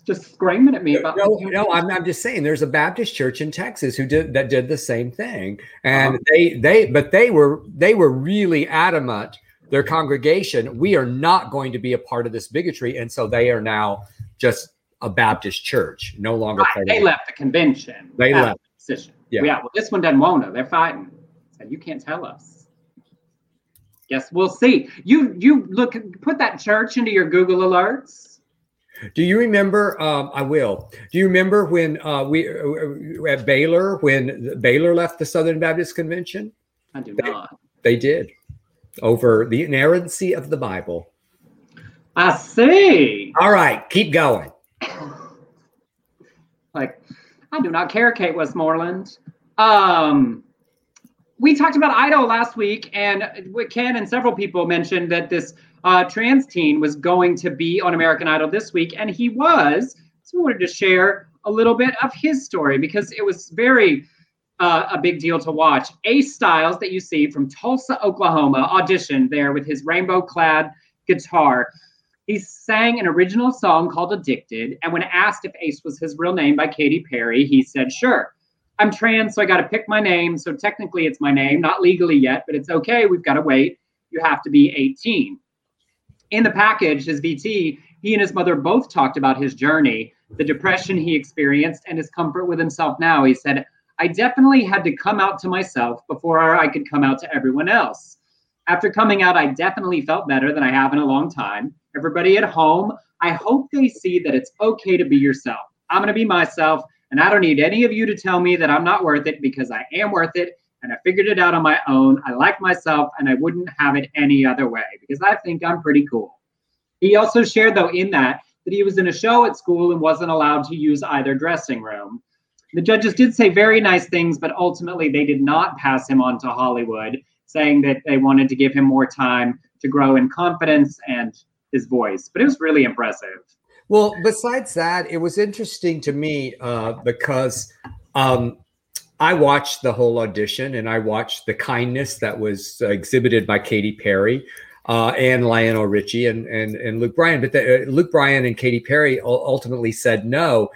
Just screaming at me about No, no, I'm, I'm just saying there's a Baptist church in Texas who did that did the same thing. And Uh-huh. they they but they were they were really adamant their congregation we are not going to be a part of this bigotry and so they are now just a Baptist church, no longer Right, part they left the convention. They left. the Decision. Yeah. Yeah. Well, this one doesn't want to. They're fighting. Said you can't tell us. Yes, we'll see. You you look put that church into your Google alerts. Do you remember? Um, I will. Do you remember when uh, we uh, at Baylor when Baylor left the Southern Baptist Convention? I do They- not. They did over the inerrancy of the Bible. I see. All right, keep going. Like, I do not care, Kate Westmoreland. Um, we talked about Idol last week, and Ken and several people mentioned that this uh, trans teen was going to be on American Idol this week, and he was. So we wanted to share a little bit of his story because it was very uh, a big deal to watch. Ace Styles, that you see from Tulsa, Oklahoma, auditioned there with his rainbow-clad guitar. He sang an original song called Addicted, and when asked if Ace was his real name by Katy Perry, he said, Sure. I'm trans, so I got to pick my name. So technically, it's my name, not legally yet, but it's okay. We've got to wait. You have to be 18. In the package, his VT, he and his mother both talked about his journey, the depression he experienced, and his comfort with himself now. He said, I definitely had to come out to myself before I could come out to everyone else. After coming out, I definitely felt better than I have in a long time. Everybody at home, I hope they see that it's okay to be yourself. I'm going to be myself, and I don't need any of you to tell me that I'm not worth it because I am worth it, and I figured it out on my own. I like myself, and I wouldn't have it any other way because I think I'm pretty cool. He also shared, though, in that, that he was in a show at school and wasn't allowed to use either dressing room. The judges did say very nice things, but ultimately they did not pass him on to Hollywood, saying that they wanted to give him more time to grow in confidence and his voice. But it was really impressive. Well, besides that, it was interesting to me uh, because um, I watched the whole audition and I watched the kindness that was uh, exhibited by Katy Perry uh, and Lionel Richie and, and, and Luke Bryan. But the, uh, Luke Bryan and Katy Perry ul- ultimately said no.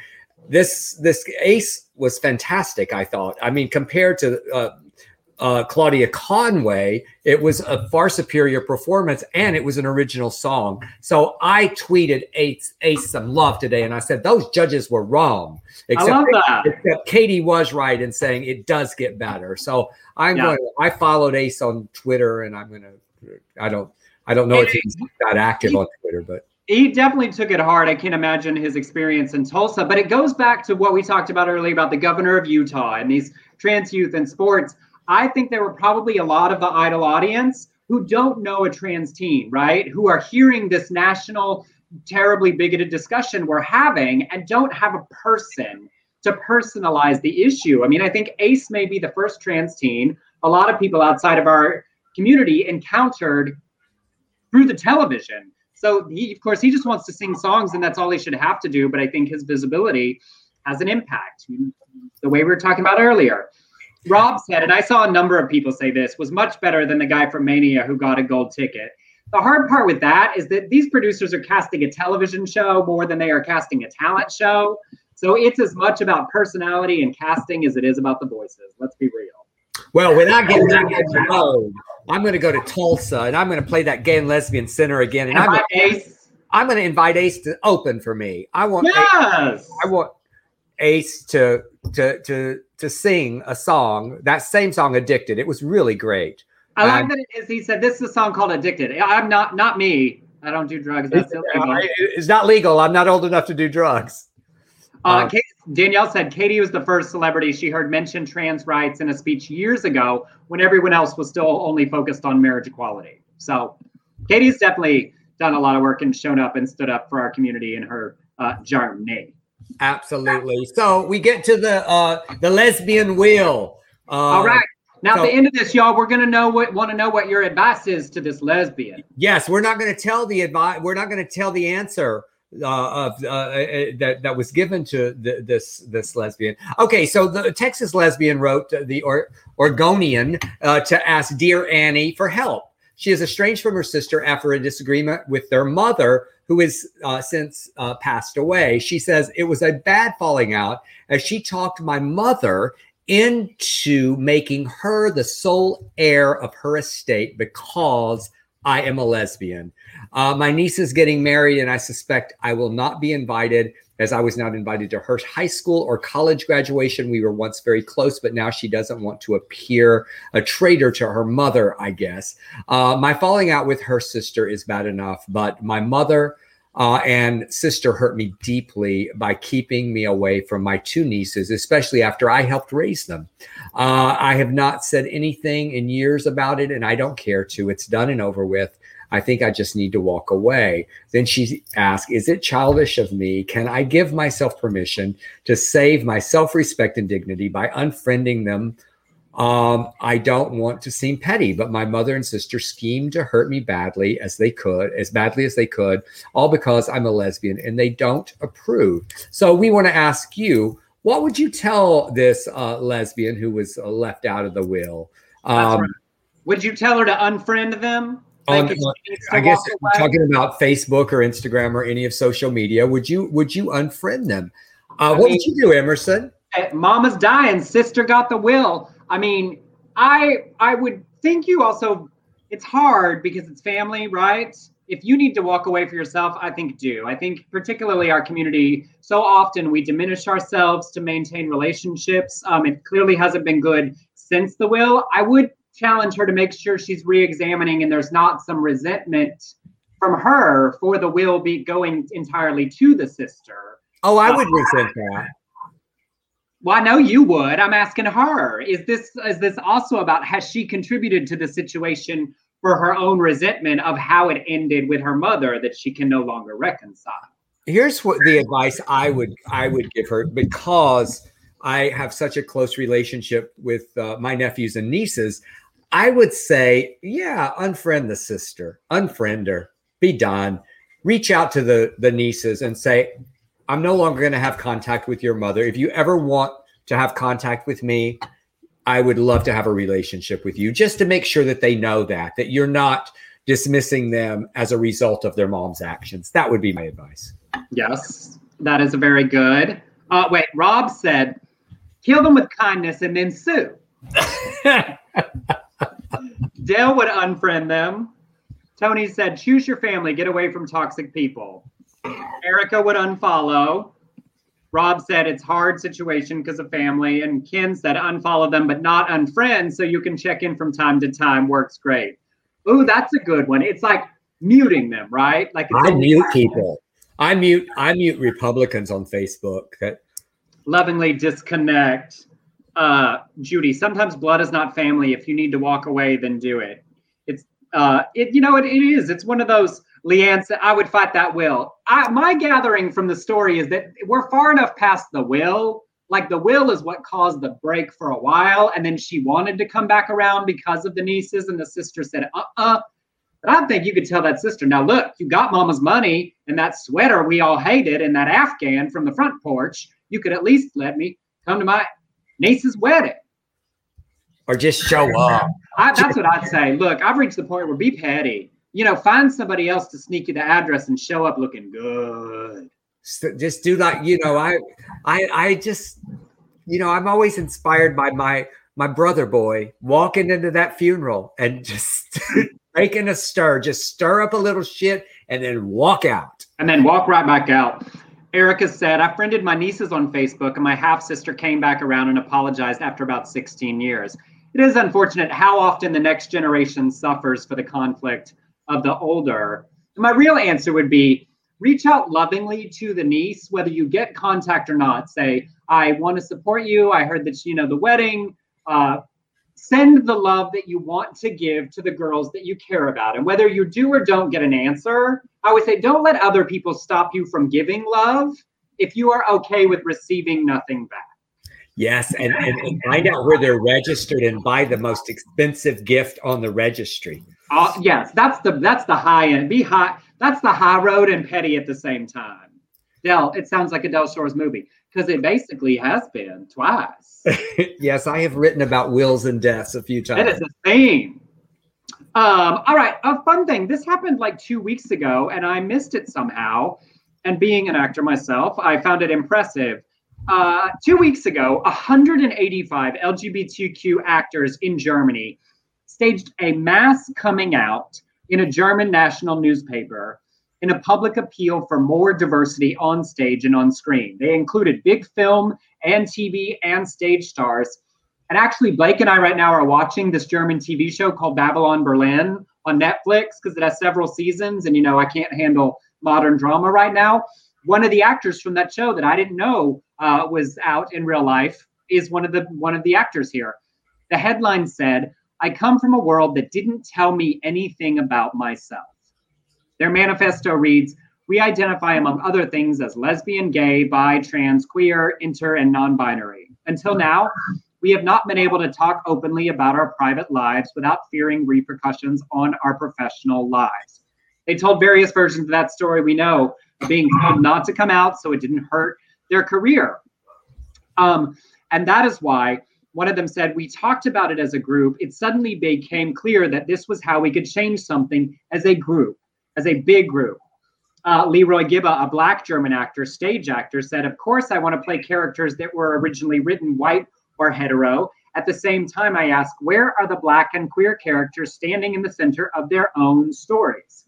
This this ace was fantastic. I thought. I mean, compared to uh, uh, Claudia Conway, it was a far superior performance and it was an original song. So I tweeted Ace, Ace some love today and I said, those judges were wrong. Except, I love that. Except Katy was right in saying it does get better. So I'm yeah. going to, I followed Ace on Twitter and I'm going to, I don't, I don't know if he's that active on Twitter, but he definitely took it hard. I can't imagine his experience in Tulsa, but it goes back to what we talked about earlier about the governor of Utah and these trans youth in sports. I think there were probably a lot of the idol audience who don't know a trans teen, right? Who are hearing this national, terribly bigoted discussion we're having and don't have a person to personalize the issue. I mean, I think Ace may be the first trans teen a lot of people outside of our community encountered through the television. So he, of course, he just wants to sing songs, and that's all he should have to do. But I think his visibility has an impact. The way we were talking about earlier, Rob said, and I saw a number of people say this was much better than the guy from Mania who got a gold ticket. The hard part with that is that these producers are casting a television show more than they are casting a talent show. So it's as much about personality and casting as it is about the voices. Let's be real. Well, without getting back into mode, I'm going to go to Tulsa and I'm going to play that gay and lesbian center again. And, I'm, Ace. I'm going to invite Ace to open for me. I want yes. Ace, I want Ace to to to to sing a song, that same song, "Addicted." It was really great. I like um, that it is. He said, "This is a song called Addicted." I'm not not me. I don't do drugs. That's it's, illegal. It's not legal. I'm not old enough to do drugs. Uh, Kate, Danielle said Katy was the first celebrity she heard mention trans rights in a speech years ago when everyone else was still only focused on marriage equality. So Katy's definitely done a lot of work and shown up and stood up for our community in her uh, journey. Absolutely. So we get to the uh, the lesbian wheel. Uh, All right. Now, so, at the end of this, y'all, we're gonna know what want to know what your advice is to this lesbian. Yes, we're not to tell the advice. We're not going to tell the answer uh, of uh, uh, that that was given to the, this this lesbian. Okay, so the Texas lesbian wrote the or, Oregonian uh, to ask dear Annie for help. She is estranged from her sister after a disagreement with their mother, who has uh, since uh, passed away. She says it was a bad falling out as she talked my mother into making her the sole heir of her estate because I am a lesbian. Uh, my niece is getting married, and I suspect I will not be invited as I was not invited to her high school or college graduation. We were once very close, but now she doesn't want to appear a traitor to her mother, I guess. Uh, my falling out with her sister is bad enough, but my mother uh, and sister hurt me deeply by keeping me away from my two nieces, especially after I helped raise them. Uh, I have not said anything in years about it, and I don't care to. It's done and over with. I think I just need to walk away. Then she asked, Is it childish of me? Can I give myself permission to save my self respect and dignity by unfriending them? Um, I don't want to seem petty, but my mother and sister schemed to hurt me badly as they could, as badly as they could, all because I'm a lesbian and they don't approve. So we want to ask you, what would you tell this uh, lesbian who was uh, left out of the will? Um, right. Would you tell her to unfriend them? On, I guess talking about Facebook or Instagram or any of social media, would you would you unfriend them? Uh, what mean, would you do, Emerson? Mama's dying, sister got the will. I mean, I I would think you also. It's hard because it's family, right? If you need to walk away for yourself, I think do. I think particularly our community, so often we diminish ourselves to maintain relationships. Um, it clearly hasn't been good since the will. I would challenge her to make sure she's re-examining and there's not some resentment from her for the will be going entirely to the sister. Oh, I would uh, resent that. Well, I know you would. I'm asking her. Is this is this also about has she contributed to the situation for her own resentment of how it ended with her mother that she can no longer reconcile? Here's what the advice I would I would give her because I have such a close relationship with uh, my nephews and nieces. I would say, yeah, unfriend the sister, unfriend her, be done. Reach out to the the nieces and say, I'm no longer going to have contact with your mother. If you ever want to have contact with me, I would love to have a relationship with you just to make sure that they know that that you're not dismissing them as a result of their mom's actions. That would be my advice. Yes, that is very good. Uh, wait, Rob said, kill them with kindness and then sue. Dale would unfriend them. Tony said, choose your family, get away from toxic people. Erica would unfollow. Rob said it's hard situation because of family. And Ken said unfollow them, but not unfriend. So you can check in from time to time. Works great. Ooh, that's a good one. It's like muting them, right? Like I mute people. I mute I mute Republicans on Facebook. Lovingly disconnect. Uh, Judy, sometimes blood is not family. If you need to walk away, then do it. It's uh, it you know it, it is. It's one of those Leanne said, I would fight that will. I, my gathering from the story is that we're far enough past the will. Like the will is what caused the break for a while. And then she wanted to come back around because of the nieces. And the sister said, uh uh But I think you could tell that sister, now look, you got mama's money and that sweater we all hated and that Afghan from the front porch. You could at least let me come to my niece's wedding. Or just show up. I, that's what I'd say. Look, I've reached the point where be petty you know, find somebody else to sneak you the address and show up looking good. Just do like, you know, I, I, I just, you know, I'm always inspired by my my brother boy walking into that funeral and just making a stir, just stir up a little shit and then walk out. And then walk right back out. Erica said, I friended my nieces on Facebook and my half sister came back around and apologized after about 16 years. It is unfortunate how often the next generation suffers for the conflict of the older. My real answer would be reach out lovingly to the niece, whether you get contact or not. Say, I want to support you. I heard that, you know, the wedding. Uh, send the love that you want to give to the girls that you care about. And whether you do or don't get an answer, I would say don't let other people stop you from giving love if you are okay with receiving nothing back. Yes, and, and, and find out where they're registered and buy the most expensive gift on the registry. Uh, yes, that's the that's the high end. Be high. That's the high road and petty at the same time. Del, it sounds like a Del Shores movie because it basically has been twice. yes, I have written about wills and deaths a few times. That is a theme. Um, all right, a fun thing. This happened like two weeks ago, and I missed it somehow. And being an actor myself, I found it impressive. Uh, two weeks ago, 185 LGBTQ actors in Germany staged a mass coming out in a German national newspaper in a public appeal for more diversity on stage and on screen. They included big film and TV and stage stars. And actually, Blake and I right now are watching this German TV show called Babylon Berlin on Netflix because it has several seasons. And, you know, I can't handle modern drama right now. One of the actors from that show that I didn't know uh, was out in real life is one of the one of the actors here. The headline said, I come from a world that didn't tell me anything about myself. Their manifesto reads We identify, among other things, as lesbian, gay, bi, trans, queer, inter, and non binary. Until now, we have not been able to talk openly about our private lives without fearing repercussions on our professional lives. They told various versions of that story we know, being told not to come out so it didn't hurt their career. Um, and that is why one of them said, We talked about it as a group. It suddenly became clear that this was how we could change something as a group, as a big group. Uh, Leroy Gibba, a black German actor, stage actor, said, Of course, I want to play characters that were originally written white or hetero. At the same time, I ask, Where are the black and queer characters standing in the center of their own stories?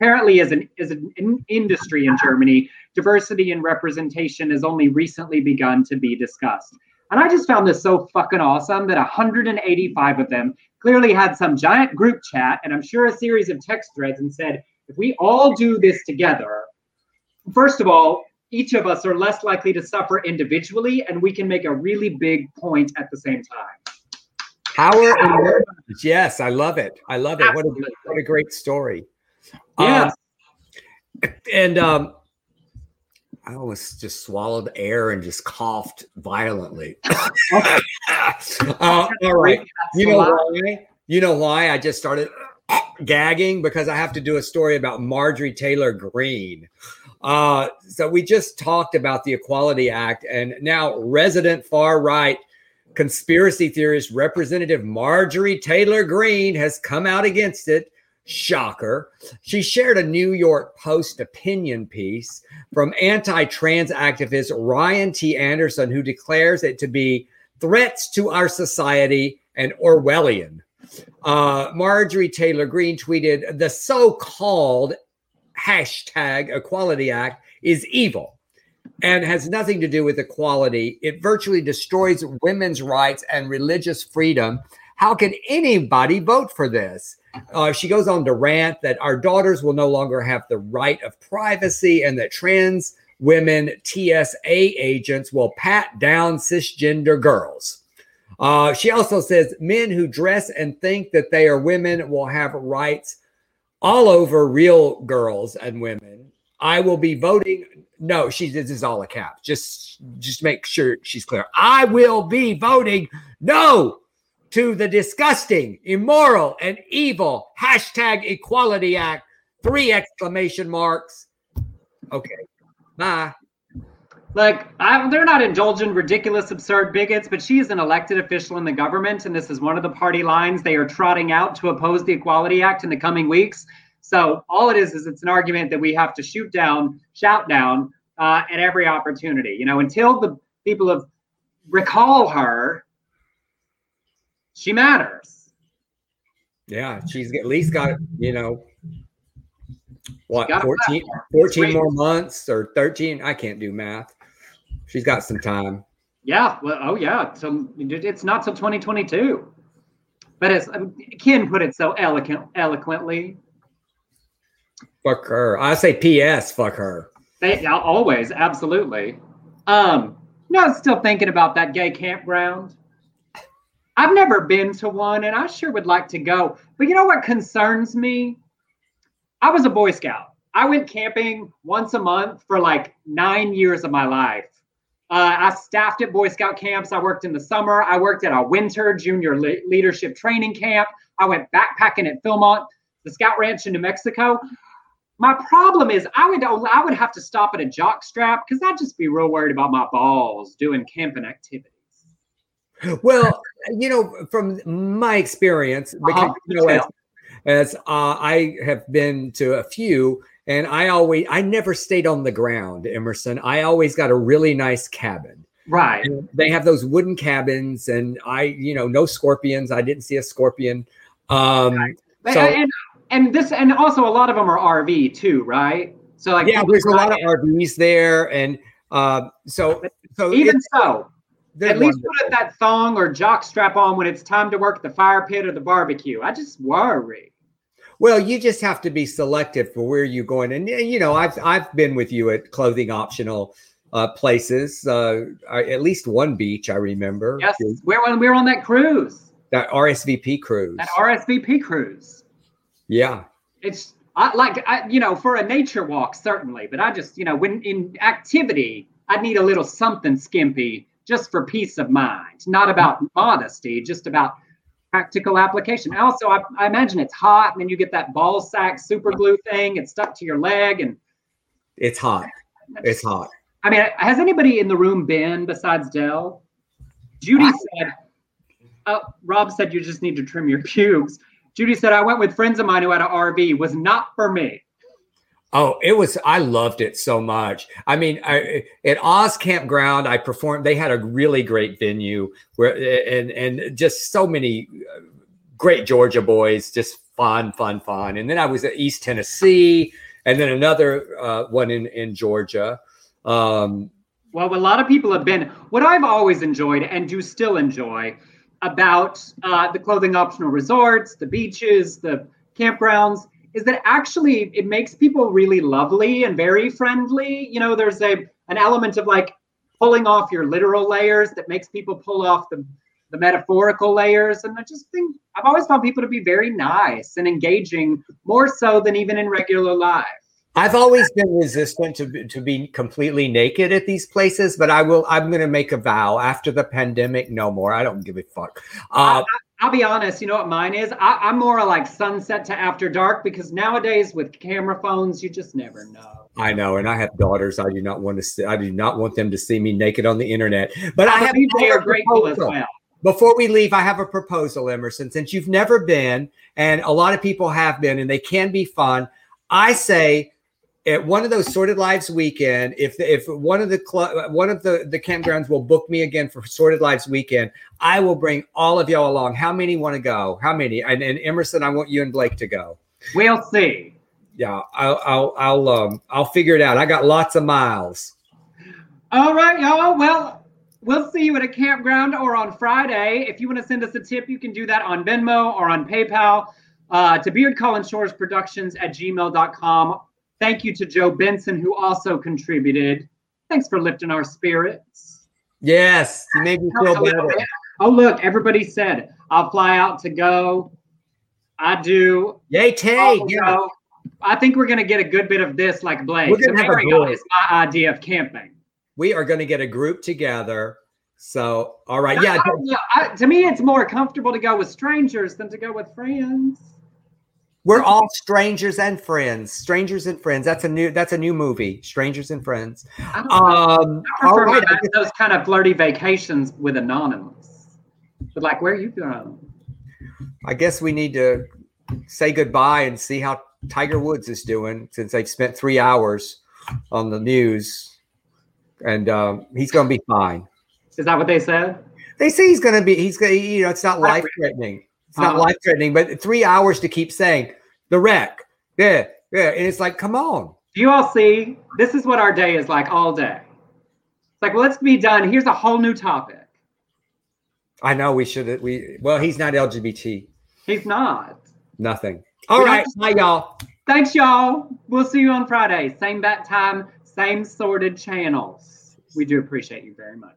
Apparently, as an, as an industry in Germany, diversity and representation has only recently begun to be discussed. And I just found this so fucking awesome that 185 of them clearly had some giant group chat and I'm sure a series of text threads and said, if we all do this together, first of all, each of us are less likely to suffer individually and we can make a really big point at the same time. Power and Yes, I love it. I love it. What a, what a great story. Yes. Um, and um, I almost just swallowed air and just coughed violently. uh, all right. You know why? You know why I just started gagging because I have to do a story about Marjorie Taylor Greene. Uh, so we just talked about the Equality Act, and now resident far right conspiracy theorist Representative Marjorie Taylor Greene has come out against it Shocker. She shared a New York Post opinion piece from anti trans activist Ryan T. Anderson, who declares it to be threats to our society and Orwellian. Uh, Marjorie Taylor Greene tweeted the so called hashtag Equality Act is evil and has nothing to do with equality. It virtually destroys women's rights and religious freedom. How can anybody vote for this? Uh, she goes on to rant that our daughters will no longer have the right of privacy and that trans women TSA agents will pat down cisgender girls. Uh, she also says men who dress and think that they are women will have rights all over real girls and women. I will be voting. No, she this is all a cap. Just just make sure she's clear. I will be voting no to the disgusting, immoral, and evil hashtag Equality Act. Three exclamation marks. Okay, bye. Like, I, they're not indulgent, ridiculous, absurd bigots, but she is an elected official in the government, and this is one of the party lines they are trotting out to oppose the Equality Act in the coming weeks. So all it is is it's an argument that we have to shoot down, shout down uh, at every opportunity. You know, until the people of recall her, she matters. Yeah, she's at least got you know what Got 14, 14 more months or 13 i can't do math she's got some time Yeah. Well, oh yeah. So it's not till 2022. But as Ken put it so eloquent, eloquently, fuck her i say ps fuck her they always absolutely. Um, no, still thinking about that gay campground. I've never been to one, and I sure would like to go. But you know what concerns me? I was a Boy Scout. I went camping once a month for like nine years of my life. Uh, I staffed at Boy Scout camps. I worked in the summer. I worked at a winter junior le- leadership training camp. I went backpacking at Philmont, the Scout Ranch in New Mexico. My problem is I would I would have to stop at a jock strap because I'd just be real worried about my balls doing camping activities. well you know from my experience because Uh-huh, you know as, as uh, i have been to a few and i always i never stayed on the ground emerson i always got a really nice cabin Right. And they have those wooden cabins and i you know no scorpions i didn't see a scorpion um But- So- and and this and also a lot of them are RV too, right? So like yeah there's a lot of rvs there and uh so so even so, at least wonderful. put that thong or jock strap on when it's time to work the fire pit or the barbecue. I just worry. Well, you just have to be selective for where you're going, and, you know, I've I've been with you at clothing optional uh, places. Uh, at least one beach I remember. Yes, we're on we're on that cruise, that RSVP cruise. that RSVP cruise. yeah, It's I like I you know for a nature walk certainly, but I just you know when in activity I need a little something skimpy just for peace of mind, not about modesty, just about practical application. Also, I, I imagine it's hot, and then you get that ball sack super glue thing. It's stuck to your leg, and it's hot. It's hot. I mean, has anybody in the room been besides Del? Judy said, oh, Rob said you just need to trim your pubes. Judy said, I went with friends of mine who had an RV, was not for me. Oh, it was. I loved it so much. I mean, I, at Oz Campground, I performed. They had a really great venue where, and and just so many uh, great Georgia boys, just fun, fun, fun. And then I was at East Tennessee, and then another uh, one in in Georgia. Um, Well, a lot of people have been. What I've always enjoyed and do still enjoy about uh, the clothing optional resorts, the beaches, the campgrounds is that actually it makes people really lovely and very friendly. You know, there's a an element of like pulling off your literal layers that makes people pull off the the metaphorical layers. And I just think I've always found people to be very nice and engaging, more so than even in regular life. I've always been resistant to be- to be completely naked at these places, but I will. I'm going to make a vow after the pandemic. No more. I don't give a fuck. Uh, I'll be honest, you know what mine is? I, I'm more like sunset to after dark because nowadays with camera phones, you just never know. I know, and I have daughters. I do not want to see. I do not want them to see me naked on the internet. But I have. they I have are a grateful as well. Before we leave, I have a proposal, Emerson. Since you've never been, and a lot of people have been, and they can be fun. I say, at one of those Sordid Lives weekend, if if one of the club, one of the the campgrounds will book me again for Sordid Lives weekend, I will bring all of y'all along. How many want to go? How many? And, and Emerson, I want you and Blake to go. We'll see. Yeah, I'll I'll I'll um I'll figure it out. I got lots of miles. All right, y'all. Well, we'll see you at a campground or on Friday. If you want to send us a tip, you can do that on Venmo or on PayPal uh, to Beard Collins Shores Productions at gmail.com. Thank you to Joe Benson, who also contributed. Thanks for lifting our spirits. Yes, you made me feel oh, better. Oh, look, everybody said, I'll fly out to go. I do. Yay, Tay. Yeah. I think we're going to get a good bit of this like Blake. We're gonna have a group. is my idea of camping. We are going to get a group together. So, all right. Yeah. I. I- to me, it's more comfortable to go with strangers than to go with friends. We're all strangers and friends. Strangers and friends. That's a new that's a new movie. Strangers and friends. I. Um I prefer right. those kind of flirty vacations with anonymous. But like, where are you going? I guess we need to say goodbye and see how Tiger Woods is doing since they've spent three hours on the news. And um, he's going to be fine. Is that what they said? They say he's going to be, he's going you know, it's not life threatening. It's not Uh-huh. life threatening, but three hours to keep saying the wreck. Yeah. Yeah. And it's like, come on. Do you all see? This is what our day is like all day. It's like, well, let's be done. Here's a whole new topic. I know we should, we, well, he's not LGBT. He's not. Nothing. All right. Bye, y'all. Thanks, y'all. We'll see you on Friday. Same bat time, same sordid channels. We do appreciate you very much.